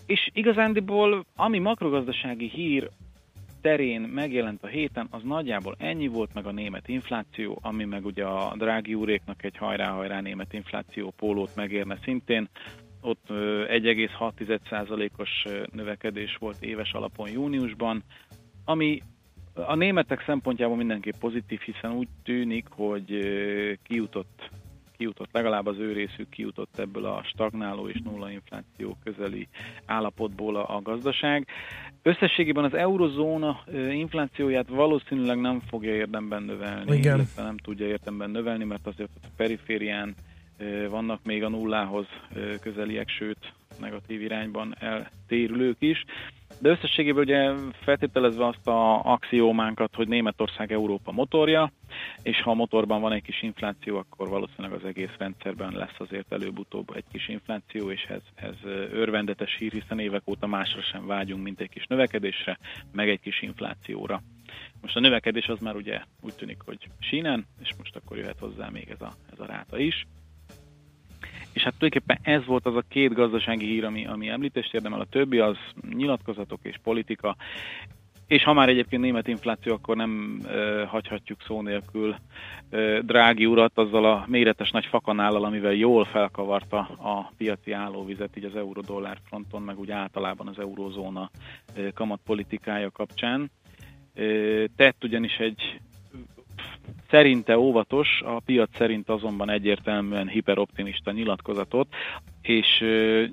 és igazándiból, ami makrogazdasági hír terén megjelent a héten, az nagyjából ennyi volt, meg a német infláció, ami meg ugye a drági úréknak egy hajrá-hajrá német infláció pólót megérne szintén. Ott ö, 1,6%-os ö, növekedés volt éves alapon júniusban, ami a németek szempontjából mindenképp pozitív, hiszen úgy tűnik, hogy kijutott kijutott, legalább az ő részük kijutott ebből a stagnáló és nulla infláció közeli állapotból a gazdaság. Összességében az eurozóna inflációját valószínűleg nem fogja érdemben növelni, Igen. illetve nem tudja érdemben növelni, mert azért a periférián vannak még a nullához közeliek, sőt negatív irányban eltérülők is. De összességében ugye feltételezve azt a axiómánkat, hogy Németország Európa motorja, és ha a motorban van egy kis infláció, akkor valószínűleg az egész rendszerben lesz azért előbb-utóbb egy kis infláció, és ez, ez örvendetes hír, hiszen évek óta másra sem vágyunk, mint egy kis növekedésre, meg egy kis inflációra. Most a növekedés az már ugye úgy tűnik, hogy sínen, és most akkor jöhet hozzá még ez a, ez a ráta is. És hát tulajdonképpen ez volt az a két gazdasági hír, ami, ami említést érdemel, a többi az nyilatkozatok és politika, és ha már egyébként német infláció, akkor nem ö, hagyhatjuk szó nélkül ö, Drági urat azzal a méretes nagy fakanállal, amivel jól felkavarta a piaci állóvizet így az euró-dollár fronton, meg úgy általában az eurózóna ö, kamatpolitikája kapcsán. Ö, tett ugyanis egy szerinte óvatos, a piac szerint azonban egyértelműen hiperoptimista nyilatkozatot, és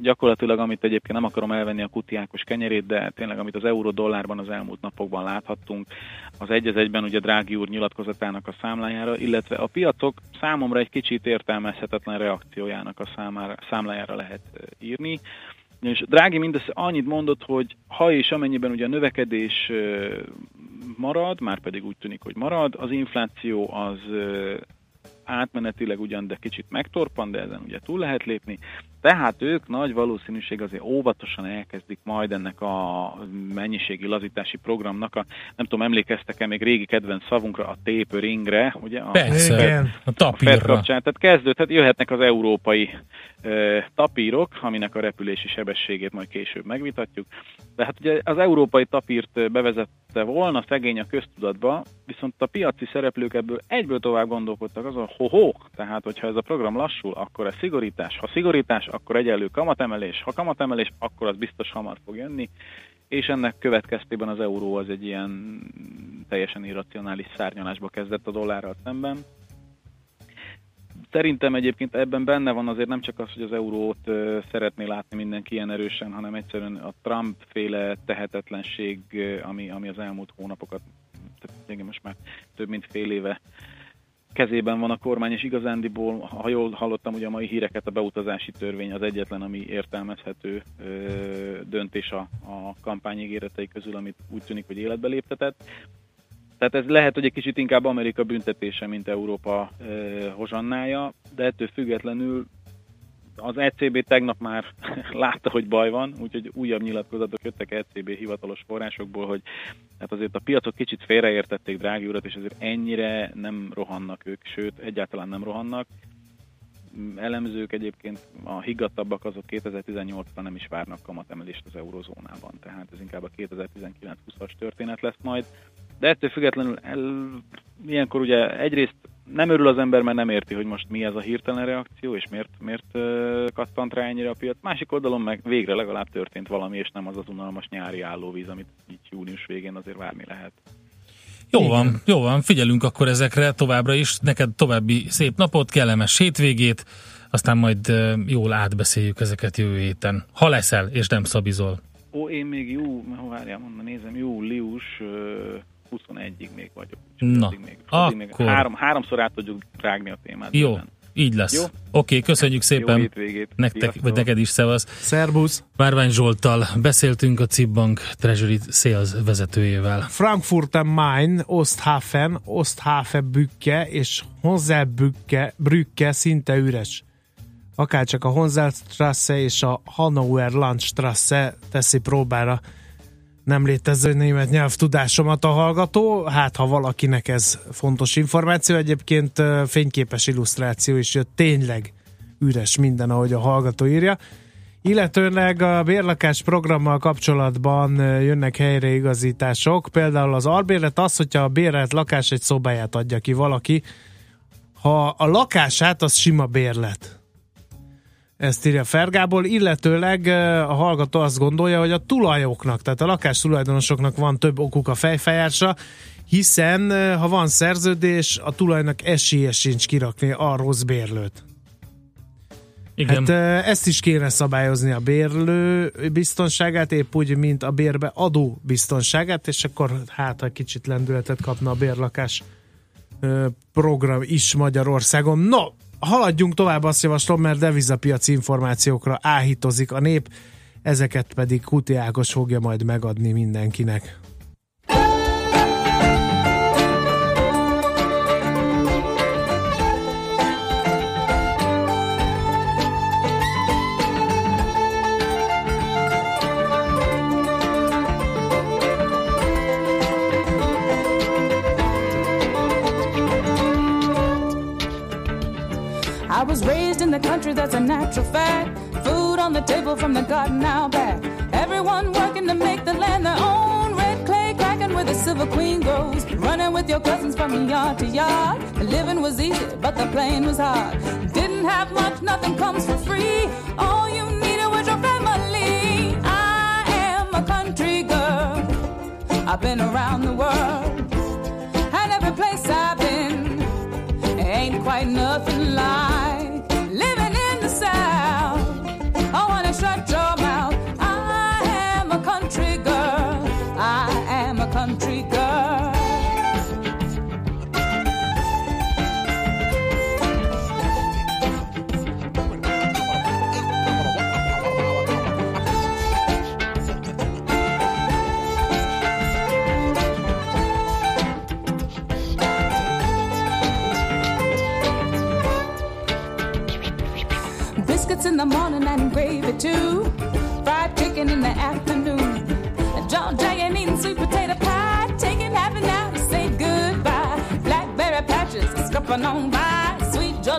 gyakorlatilag, amit egyébként nem akarom elvenni a kutiákos kenyerét, de tényleg, amit az euró-dollárban az elmúlt napokban láthattunk, az egy egyben ugye Drági úr nyilatkozatának a számlájára, illetve a piacok számomra egy kicsit értelmezhetetlen reakciójának a számára, számlájára lehet írni. És Drági mindössze annyit mondott, hogy ha és amennyiben ugye a növekedés marad, már pedig úgy tűnik, hogy marad, az infláció az átmenetileg ugyan, de kicsit megtorpan, de ezen ugye túl lehet lépni. Tehát ők nagy valószínűség azért óvatosan elkezdik majd ennek a mennyiségi lazítási programnak a, nem tudom, emlékeztek-e még régi kedvenc szavunkra, a tapering-re, ugye? A, Persze, a, a tapírra. kapcsán. Tehát kezdődhet, jöhetnek az európai e, tapírok, aminek a repülési sebességét majd később megvitatjuk. De hát ugye az európai tapírt bevezette volna szegény a köztudatba, viszont a piaci szereplők ebből egyből tovább gondolkodtak azon, ho-ho, tehát hogyha ez a program lassul, akkor ez szigorítás. Ha szigorítás, akkor egyenlő kamatemelés. Ha kamatemelés, akkor az biztos hamar fog jönni, és ennek következtében az euró az egy ilyen teljesen irracionális szárnyalásba kezdett a dollárral szemben. Szerintem egyébként ebben benne van azért nem csak az, hogy az eurót szeretné látni mindenki ilyen erősen, hanem egyszerűen a Trump-féle tehetetlenség, ami, ami az elmúlt hónapokat, tehát most már több mint fél éve kezében van a kormány, és igazándiból, ha jól hallottam ugye a mai híreket, a beutazási törvény az egyetlen, ami értelmezhető ö, döntés a, a kampány ígéretei közül, amit úgy tűnik, hogy életbe léptetett. Tehát ez lehet, hogy egy kicsit inkább Amerika büntetése, mint Európa ö, hozsannája, de ettől függetlenül az ECB tegnap már látta, hogy baj van, úgyhogy újabb nyilatkozatok jöttek ECB hivatalos forrásokból, hogy hát azért a piacok kicsit félreértették drági urat, és azért ennyire nem rohannak ők, sőt, egyáltalán nem rohannak. Elemzők egyébként a higgadtabbak azok 2018-ban nem is várnak kamatemelést az eurozónában, tehát ez inkább a 2019-20-as történet lesz majd. De ettől függetlenül el, ilyenkor ugye egyrészt nem örül az ember, mert nem érti, hogy most mi ez a hirtelen reakció, és miért, miért uh, kattant rá ennyire a piac. Másik oldalon meg végre legalább történt valami, és nem az az unalmas nyári állóvíz, amit így június végén azért várni lehet. Jó Igen. van, jó van, figyelünk akkor ezekre továbbra is. Neked további szép napot, kellemes hétvégét, aztán majd jól átbeszéljük ezeket jövő héten. Ha leszel, és nem szabizol. Ó, én még jó, várjál, mondom, nézem, július 21-ig még vagyok. Na, még, akkor... még három, háromszor át tudjuk rágni a témát. Jó, bőven. így lesz. Jó? Oké, okay, köszönjük szépen. Jó hétvégét. Nektek, vagy neked is, szevasz. Szerbusz. Márvány Zsoltal beszéltünk a Cibbank Treasury Sales vezetőjével. Frankfurt am Main, Osthafen, Osthafe Bücke és Honselbrücke Brücke szinte üres. Akárcsak a Honselstrasse és a Hanauer Landstrasse teszi próbára nem létező német nyelvtudásomat a hallgató, hát ha valakinek ez fontos információ, egyébként fényképes illusztráció is jött, tényleg üres minden, ahogy a hallgató írja. Illetőleg a bérlakás programmal kapcsolatban jönnek helyreigazítások, például az albérlet az, hogyha a bérlet lakás egy szobáját adja ki valaki, ha a lakását, az sima bérlet ezt írja Fergából, illetőleg a hallgató azt gondolja, hogy a tulajoknak, tehát a lakás tulajdonosoknak van több okuk a fejfájásra, hiszen ha van szerződés, a tulajnak esélye sincs kirakni a rossz bérlőt. Igen. Hát ezt is kéne szabályozni a bérlő biztonságát, épp úgy, mint a bérbe adó biztonságát, és akkor hát, ha kicsit lendületet kapna a bérlakás program is Magyarországon. No, haladjunk tovább, azt javaslom, mert devizapiaci információkra áhítozik a nép, ezeket pedig Kuti Ákos fogja majd megadni mindenkinek. Was raised in the country, that's a natural fact. Food on the table from the garden out back. Everyone working to make the land their own. Red clay cracking where the silver queen grows. Running with your cousins from yard to yard. Living was easy, but the playing was hard. Didn't have much, nothing comes for free. All you needed was your family. I am a country girl. I've been around the world. And every place I've been ain't quite nothing like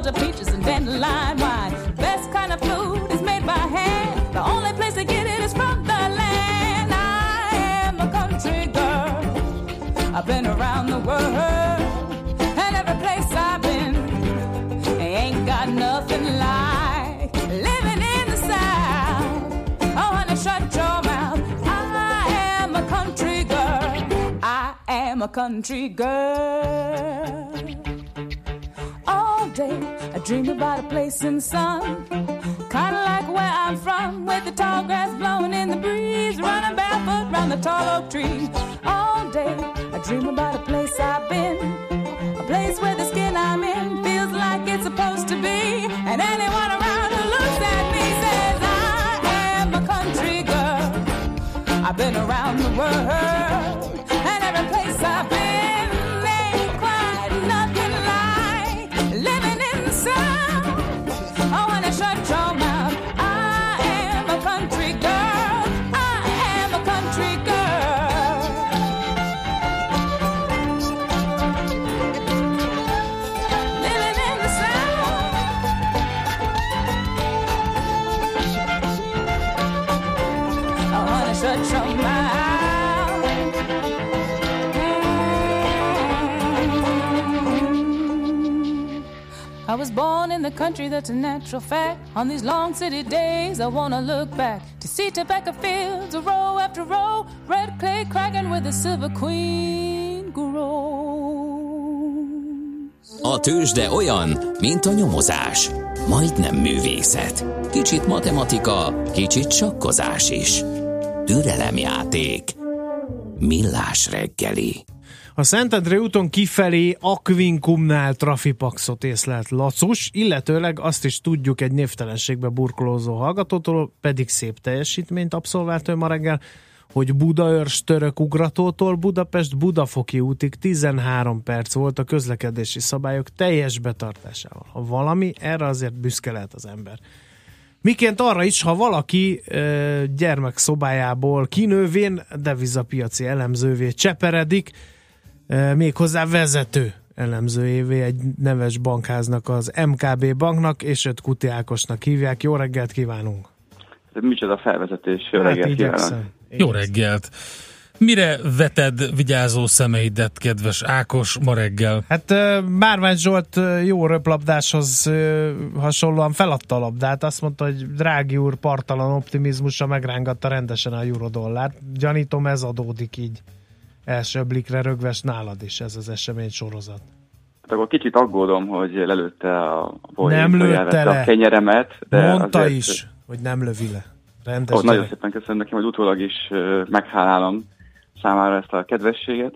Georgia peaches and dandelion wine. Best kind of food is made by hand. The only place to get it is from the land. I am a country girl. I've been around the world. And every place I've been ain't got nothing like living in the South. Oh, honey, shut your mouth. I am a country girl. I am a country girl. Day I dream about a place in the sun. Kinda like where I'm from, with the tall grass blowing in the breeze, running barefoot round the tall oak tree. All day I dream about a place I've been, a place where the skin I'm in feels like it's supposed to be. And anyone around who looks at me says, I am a country girl. I've been around the world, was born in the country, that's a natural fact. On these long city days, I wanna look back to see tobacco fields, row after row, red clay cracking where the silver queen grows. A tőzsde olyan, mint a nyomozás. Majdnem művészet. Kicsit matematika, kicsit sakkozás is. Türelemjáték. Millás reggeli. A Szentendre úton kifelé Akvinkumnál trafipaxot észlelt Lacus, illetőleg azt is tudjuk egy névtelenségbe burkolózó hallgatótól, pedig szép teljesítményt abszolvált ő ma reggel, hogy Budaörs török ugratótól Budapest Budafoki útig 13 perc volt a közlekedési szabályok teljes betartásával. Ha valami, erre azért büszke lehet az ember. Miként arra is, ha valaki ö, gyermekszobájából kinővén devizapiaci elemzővé cseperedik, méghozzá vezető elemzőjévé egy neves bankháznak, az MKB banknak, és őt Kuti Ákosnak hívják. Jó reggelt kívánunk! Ez micsoda felvezetés, jó Hát reggelt kívánok. Jó reggelt! Mire veted vigyázó szemeidet, kedves Ákos, ma reggel? Hát Márvány Zsolt jó röplabdáshoz hasonlóan feladta a labdát, azt mondta, hogy drági úr partalan optimizmusa megrángatta rendesen a eurodollárt. Gyanítom ez adódik így első blikre rögves nálad is ez az esemény sorozat. Hát akkor kicsit aggódom, hogy lelőtte a poént, Nem lőtte le. a kenyeremet. De Mondta azért, is, hogy nem lövi le. Rendes Ó, nagyon szépen köszönöm nekem, hogy utólag is meghálálom számára ezt a kedvességet.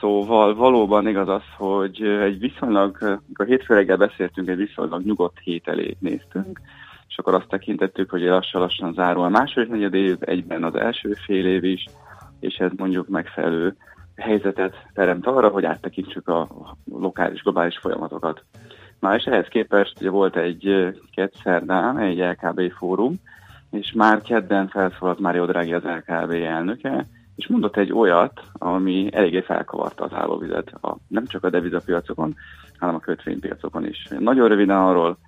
Szóval valóban igaz az, hogy egy viszonylag, a hétfő reggel beszéltünk, egy viszonylag nyugodt hét elé néztünk, és akkor azt tekintettük, hogy lassan-lassan zárul a második negyed év, egyben az első fél év is, és ez mondjuk megfelelő helyzetet teremt arra, hogy áttekintsük a lokális, globális folyamatokat. Na és ehhez képest ugye volt egy kedszerdán, egy LKB fórum, és már kedden felszólalt Mário Draghi az LKB elnöke, és mondott egy olyat, ami eléggé felkavarta az állóvizet, a, nem csak a devizapiacokon, hanem a kötvénypiacokon is. Nagyon röviden arról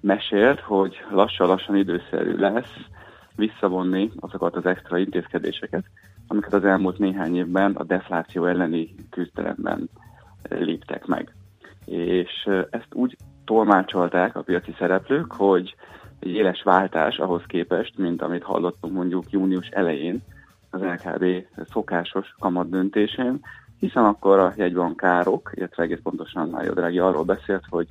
mesélt, hogy lassan-lassan időszerű lesz visszavonni azokat az extra intézkedéseket, amiket az elmúlt néhány évben a defláció elleni küzdelemben léptek meg. És ezt úgy tolmácsolták a piaci szereplők, hogy egy éles váltás ahhoz képest, mint amit hallottunk mondjuk június elején az LKB szokásos kamat döntésén, hiszen akkor a jegybankárok, illetve egész pontosan Mário Draghi arról beszélt, hogy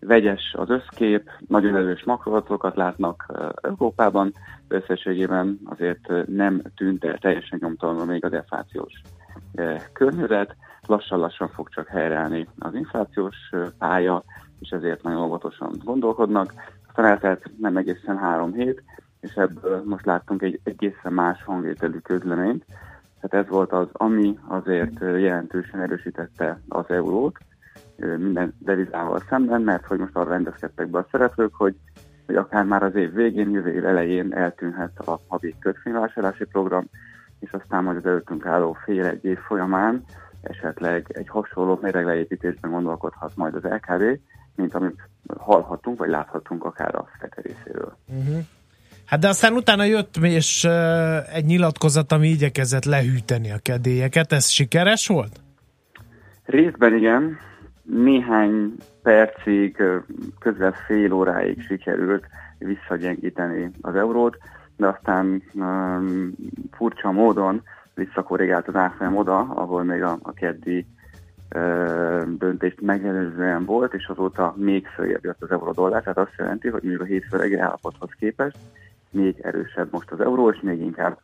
vegyes az összkép, nagyon erős makroadatokat látnak Európában, de összességében azért nem tűnt el teljesen nyomtalanul még a deflációs környezet, lassan-lassan fog csak helyreállni az inflációs pálya, és ezért nagyon óvatosan gondolkodnak. Aztán eltelt nem egészen három hét, és ebből most láttunk egy egészen más hangvételű közleményt. Tehát ez volt az, ami azért jelentősen erősítette az eurót, minden devizával szemben, mert hogy most arra rendezkedtek be a szereplők, hogy, hogy akár már az év végén, jövő év elején eltűnhet a havi kötvényvásárlási program, és aztán majd az előttünk álló fél egy év folyamán esetleg egy hasonló méregleépítésben gondolkodhat majd az LKB, mint amit hallhattunk, vagy láthatunk akár a FED részéről. Uh-huh. Hát de aztán utána jött és uh, egy nyilatkozat, ami igyekezett lehűteni a kedélyeket. Ez sikeres volt? Részben igen, néhány percig, közel fél óráig sikerült visszagyengíteni az eurót, de aztán um, furcsa módon visszakorrigált az árfolyam oda, ahol még a, a keddi döntést megelőzően volt, és azóta még följebb jött az euró-dollár, tehát azt jelenti, hogy még a hétfő állapothoz képest még erősebb most az euró, és még inkább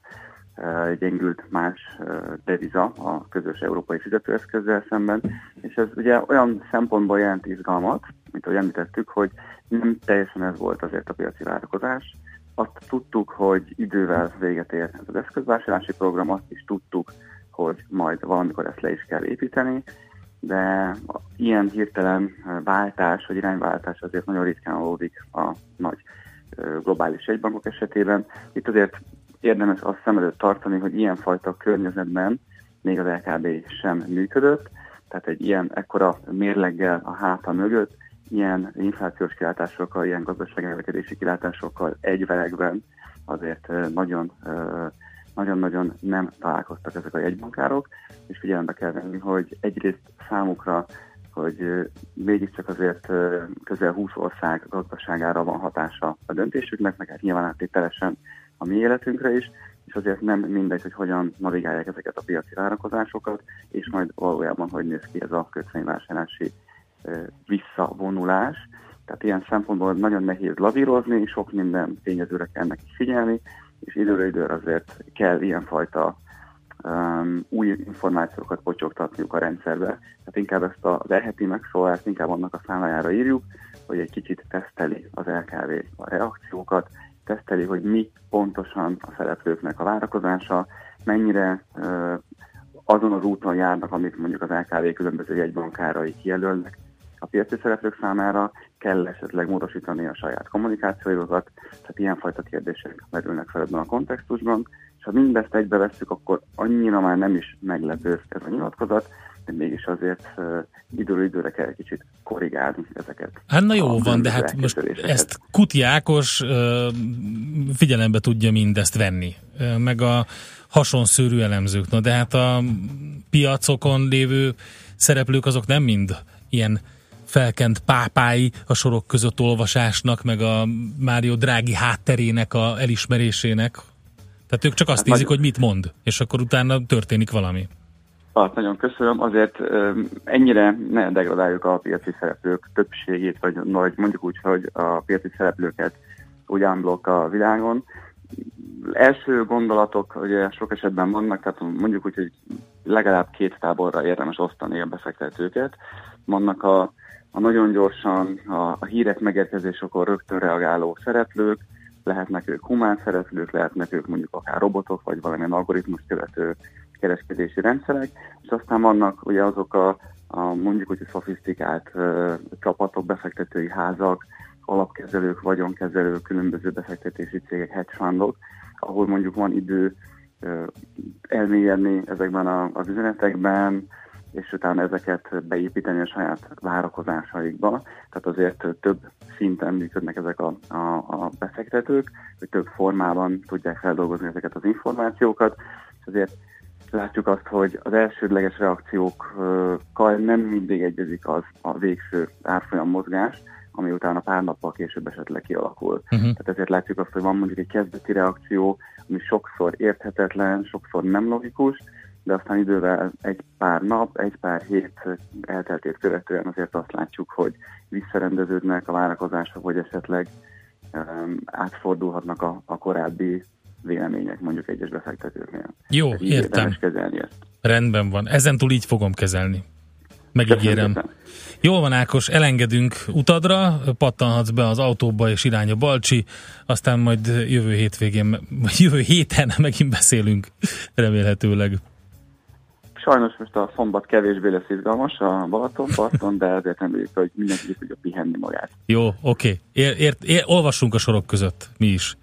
gyengült más deviza a közös európai fizetőeszközzel szemben, és ez ugye olyan szempontból jelent izgalmat, mint ahogy említettük, hogy nem teljesen ez volt azért a piaci várakozás. Azt tudtuk, hogy idővel véget ér ez az eszközvásárlási program, azt is tudtuk, hogy majd valamikor ezt le is kell építeni, de ilyen hirtelen váltás vagy irányváltás azért nagyon ritkán adódik a nagy globális egybankok esetében. Itt azért érdemes azt szem előtt tartani, hogy ilyenfajta környezetben még az LKB sem működött, tehát egy ilyen ekkora mérleggel a háta mögött, ilyen inflációs kilátásokkal, ilyen gazdasági kilátásokkal egyvelegben azért nagyon nagyon-nagyon nem találkoztak ezek a jegybankárok, és figyelembe kell venni, hogy egyrészt számukra, hogy mégiscsak azért közel 20 ország gazdaságára van hatása a döntésüknek, meg hát nyilván áttételesen a mi életünkre is, és azért nem mindegy, hogy hogyan navigálják ezeket a piaci várakozásokat, és majd valójában hogy néz ki ez a kötvényvásárlási visszavonulás. Tehát ilyen szempontból nagyon nehéz lavírozni, sok minden tényezőre kell neki figyelni, és időre időre azért kell ilyenfajta um, új információkat pocsogtatniuk a rendszerbe. Tehát inkább ezt a leheti megszólást inkább annak a számlájára írjuk, hogy egy kicsit teszteli az LKV a reakciókat, teszteli, hogy mi pontosan a szereplőknek a várakozása, mennyire azon az úton járnak, amit mondjuk az LKV különböző jegybankárai kijelölnek a piaci szereplők számára, kell esetleg módosítani a saját kommunikációjukat, tehát ilyenfajta kérdések merülnek fel ebben a kontextusban, és ha mindezt egybevesszük, akkor annyira már nem is meglepő ez a nyilatkozat, mégis azért időről időre kell egy kicsit korrigálni ezeket. Hát na jó van, de hát most ezt Kuti Ákos figyelembe tudja mindezt venni, meg a hasonszőrű elemzők. Na de hát a piacokon lévő szereplők azok nem mind ilyen felkent pápái a sorok között olvasásnak, meg a Mário Drági hátterének a elismerésének. Tehát ők csak azt hát nézik, nagy... hogy mit mond, és akkor utána történik valami. Hát nagyon köszönöm. Azért ennyire ne degradáljuk a piaci szereplők többségét, vagy, vagy mondjuk úgy, hogy a piaci szereplőket úgy unblock a világon. első gondolatok ugye sok esetben vannak, tehát mondjuk úgy, hogy legalább két táborra érdemes osztani a befektetőket. Vannak a, a nagyon gyorsan a, a hírek megérkezésekor rögtön reagáló szereplők, lehetnek ők humán szereplők, lehetnek ők mondjuk akár robotok, vagy valamilyen algoritmus követő kereskedési rendszerek, és aztán vannak ugye azok a, a mondjuk úgy szofisztikált uh, csapatok, befektetői házak, alapkezelők, vagyonkezelők, különböző befektetési cégek, hedge fundok, ahol mondjuk van idő uh, elmélyedni ezekben a, az üzenetekben, és utána ezeket beépíteni a saját várakozásaikba. Tehát azért több szinten működnek ezek a, a, a befektetők, hogy több formában tudják feldolgozni ezeket az információkat, és azért látjuk azt, hogy az elsődleges reakciókkal nem mindig egyezik az a végső árfolyam mozgás, ami utána pár nappal később esetleg kialakul. Uh-huh. Tehát ezért látjuk azt, hogy van mondjuk egy kezdeti reakció, ami sokszor érthetetlen, sokszor nem logikus, de aztán idővel egy pár nap, egy pár hét elteltét követően azért azt látjuk, hogy visszarendeződnek a várakozások, vagy esetleg um, átfordulhatnak a, a korábbi vélemények mondjuk egyes befektetőknél. Jó, így értem. kezelni ezt. Rendben van. Ezentúl így fogom kezelni. Megígérem. Jól van Ákos, elengedünk utadra, pattanhatsz be az autóba és irány a Balcsi, aztán majd jövő hétvégén, vagy jövő héten megint beszélünk, remélhetőleg. Sajnos most a szombat kevésbé lesz izgalmas a Balatonparton, de ezért reméljük, hogy mindenki tudja pihenni magát. Jó, oké. Okay. Ér, ér, ér, olvassunk a sorok között, mi is.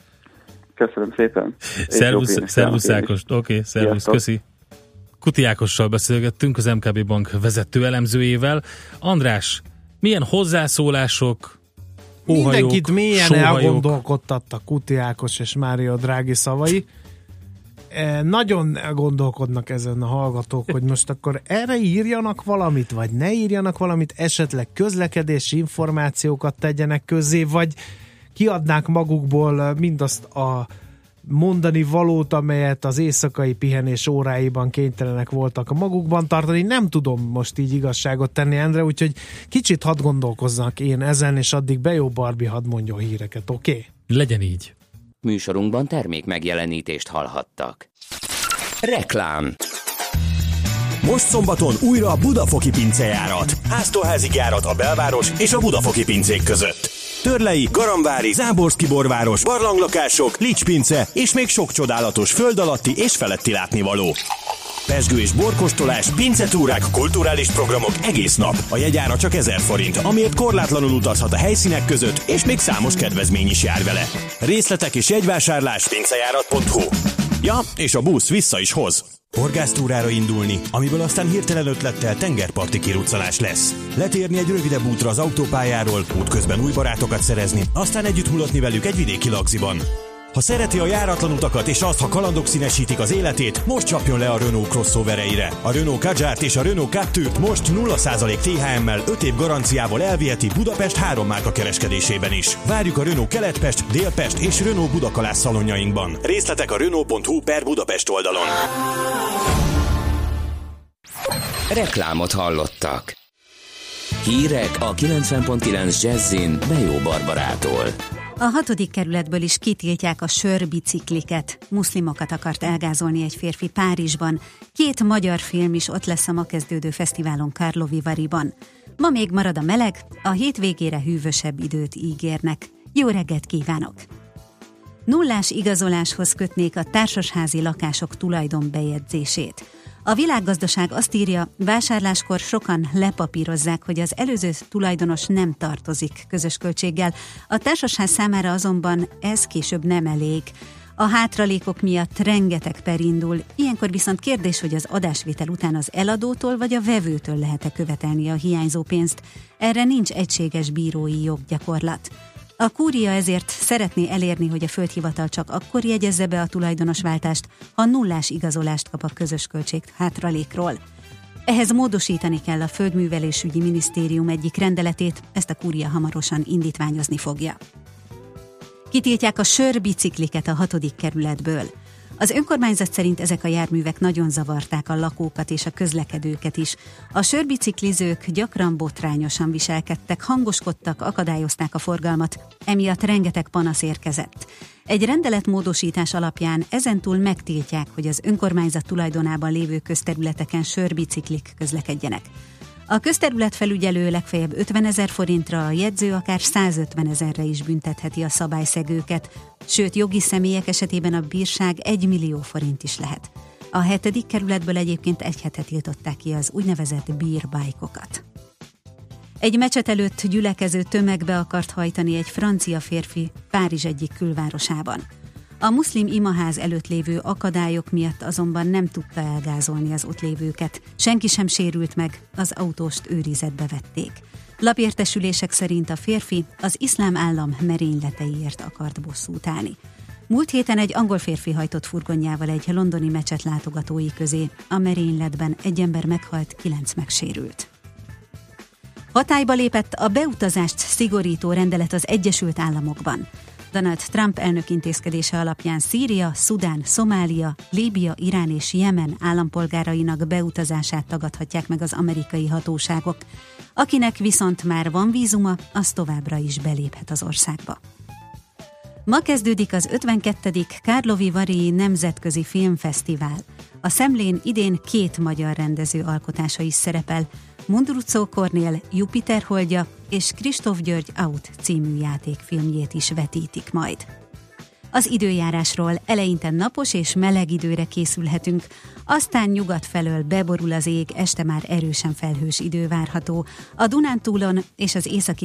Köszönöm szépen. Szervusz, szervusz Ákos. Oké, okay, szervusz, köszi. Kuti Ákossal beszélgettünk, az MKB Bank vezető elemzőjével. András, milyen hozzászólások, óhajok, Mindenkit mélyen sóhajok? elgondolkodtattak Kuti Ákos és Mária Drági szavai. E, Nagyon gondolkodnak ezen a hallgatók, hogy most akkor erre írjanak valamit, vagy ne írjanak valamit, esetleg közlekedési információkat tegyenek közé, vagy kiadnák magukból mindazt a mondani valót, amelyet az éjszakai pihenés óráiban kénytelenek voltak magukban tartani. Nem tudom most így igazságot tenni, Endre, úgyhogy kicsit hadd gondolkoznak én ezen, és addig Bejó Barbie hadd mondja a híreket, oké? Okay? Legyen így. Műsorunkban termék megjelenítést hallhattak. Reklám Most szombaton újra a Budafoki pincejárat. Háztóházi járat a belváros és a Budafoki pincék között. Törlei, Garamvári, Záborszki borváros, barlanglakások, Licspince és még sok csodálatos föld alatti és feletti látnivaló. Pesgő és borkostolás, pincetúrák, kulturális programok egész nap. A jegyára csak 1000 forint, amiért korlátlanul utazhat a helyszínek között, és még számos kedvezmény is jár vele. Részletek és jegyvásárlás pincejárat.hu Ja, és a busz vissza is hoz. Horgásztúrára indulni, amiből aztán hirtelen ötlettel tengerparti kiruccanás lesz. Letérni egy rövidebb útra az autópályáról, útközben új barátokat szerezni, aztán együtt mulatni velük egy vidéki lagziban. Ha szereti a járatlan utakat és azt, ha kalandok színesítik az életét, most csapjon le a Renault crossovereire. A Renault Kadjárt és a Renault Captur most 0% THM-mel 5 év garanciával elviheti Budapest három márka kereskedésében is. Várjuk a Renault Keletpest, Délpest és Renault Budakalász szalonjainkban. Részletek a Renault.hu per Budapest oldalon. Reklámot hallottak. Hírek a 90.9 Jazzin Bejó Barbarától. A hatodik kerületből is kitiltják a sörbicikliket. Muszlimokat akart elgázolni egy férfi Párizsban. Két magyar film is ott lesz a ma kezdődő fesztiválon Karlovivariban. Ma még marad a meleg, a hétvégére hűvösebb időt ígérnek. Jó reggelt kívánok! Nullás igazoláshoz kötnék a társasházi lakások tulajdonbejegyzését. A világgazdaság azt írja, vásárláskor sokan lepapírozzák, hogy az előző tulajdonos nem tartozik közös költséggel, a társasház számára azonban ez később nem elég. A hátralékok miatt rengeteg per indul, ilyenkor viszont kérdés, hogy az adásvétel után az eladótól vagy a vevőtől lehet-e követelni a hiányzó pénzt. Erre nincs egységes bírói joggyakorlat. A kúria ezért szeretné elérni, hogy a földhivatal csak akkor jegyezze be a tulajdonosváltást, ha nullás igazolást kap a közös költség hátralékról. Ehhez módosítani kell a Földművelésügyi Minisztérium egyik rendeletét, ezt a kúria hamarosan indítványozni fogja. Kitiltják a sörbicikliket a hatodik kerületből. Az önkormányzat szerint ezek a járművek nagyon zavarták a lakókat és a közlekedőket is. A sörbiciklizők gyakran botrányosan viselkedtek, hangoskodtak, akadályozták a forgalmat, emiatt rengeteg panasz érkezett. Egy rendeletmódosítás alapján ezentúl megtiltják, hogy az önkormányzat tulajdonában lévő közterületeken sörbiciklik közlekedjenek. A közterület felügyelő legfeljebb 50 ezer forintra, a jegyző akár 150 ezerre is büntetheti a szabályszegőket, sőt jogi személyek esetében a bírság 1 millió forint is lehet. A hetedik kerületből egyébként egy hete tiltották ki az úgynevezett bírbájkokat. Egy mecset előtt gyülekező tömegbe akart hajtani egy francia férfi Párizs egyik külvárosában. A muszlim imaház előtt lévő akadályok miatt azonban nem tudta elgázolni az ott lévőket. Senki sem sérült meg, az autóst őrizetbe vették. Lapértesülések szerint a férfi az iszlám állam merényleteiért akart bosszút állni. Múlt héten egy angol férfi hajtott furgonjával egy londoni mecset látogatói közé. A merényletben egy ember meghalt, kilenc megsérült. Hatályba lépett a beutazást szigorító rendelet az Egyesült Államokban. Donald Trump elnök intézkedése alapján Szíria, Szudán, Szomália, Líbia, Irán és Jemen állampolgárainak beutazását tagadhatják meg az amerikai hatóságok. Akinek viszont már van vízuma, az továbbra is beléphet az országba. Ma kezdődik az 52. Kárlovi Vari Nemzetközi Filmfesztivál. A szemlén idén két magyar rendező alkotása is szerepel, Mundrucó Kornél Jupiter holdja és Kristóf György Out című játékfilmjét is vetítik majd. Az időjárásról eleinte napos és meleg időre készülhetünk, aztán nyugat felől beborul az ég, este már erősen felhős idő várható. A Dunántúlon és az északi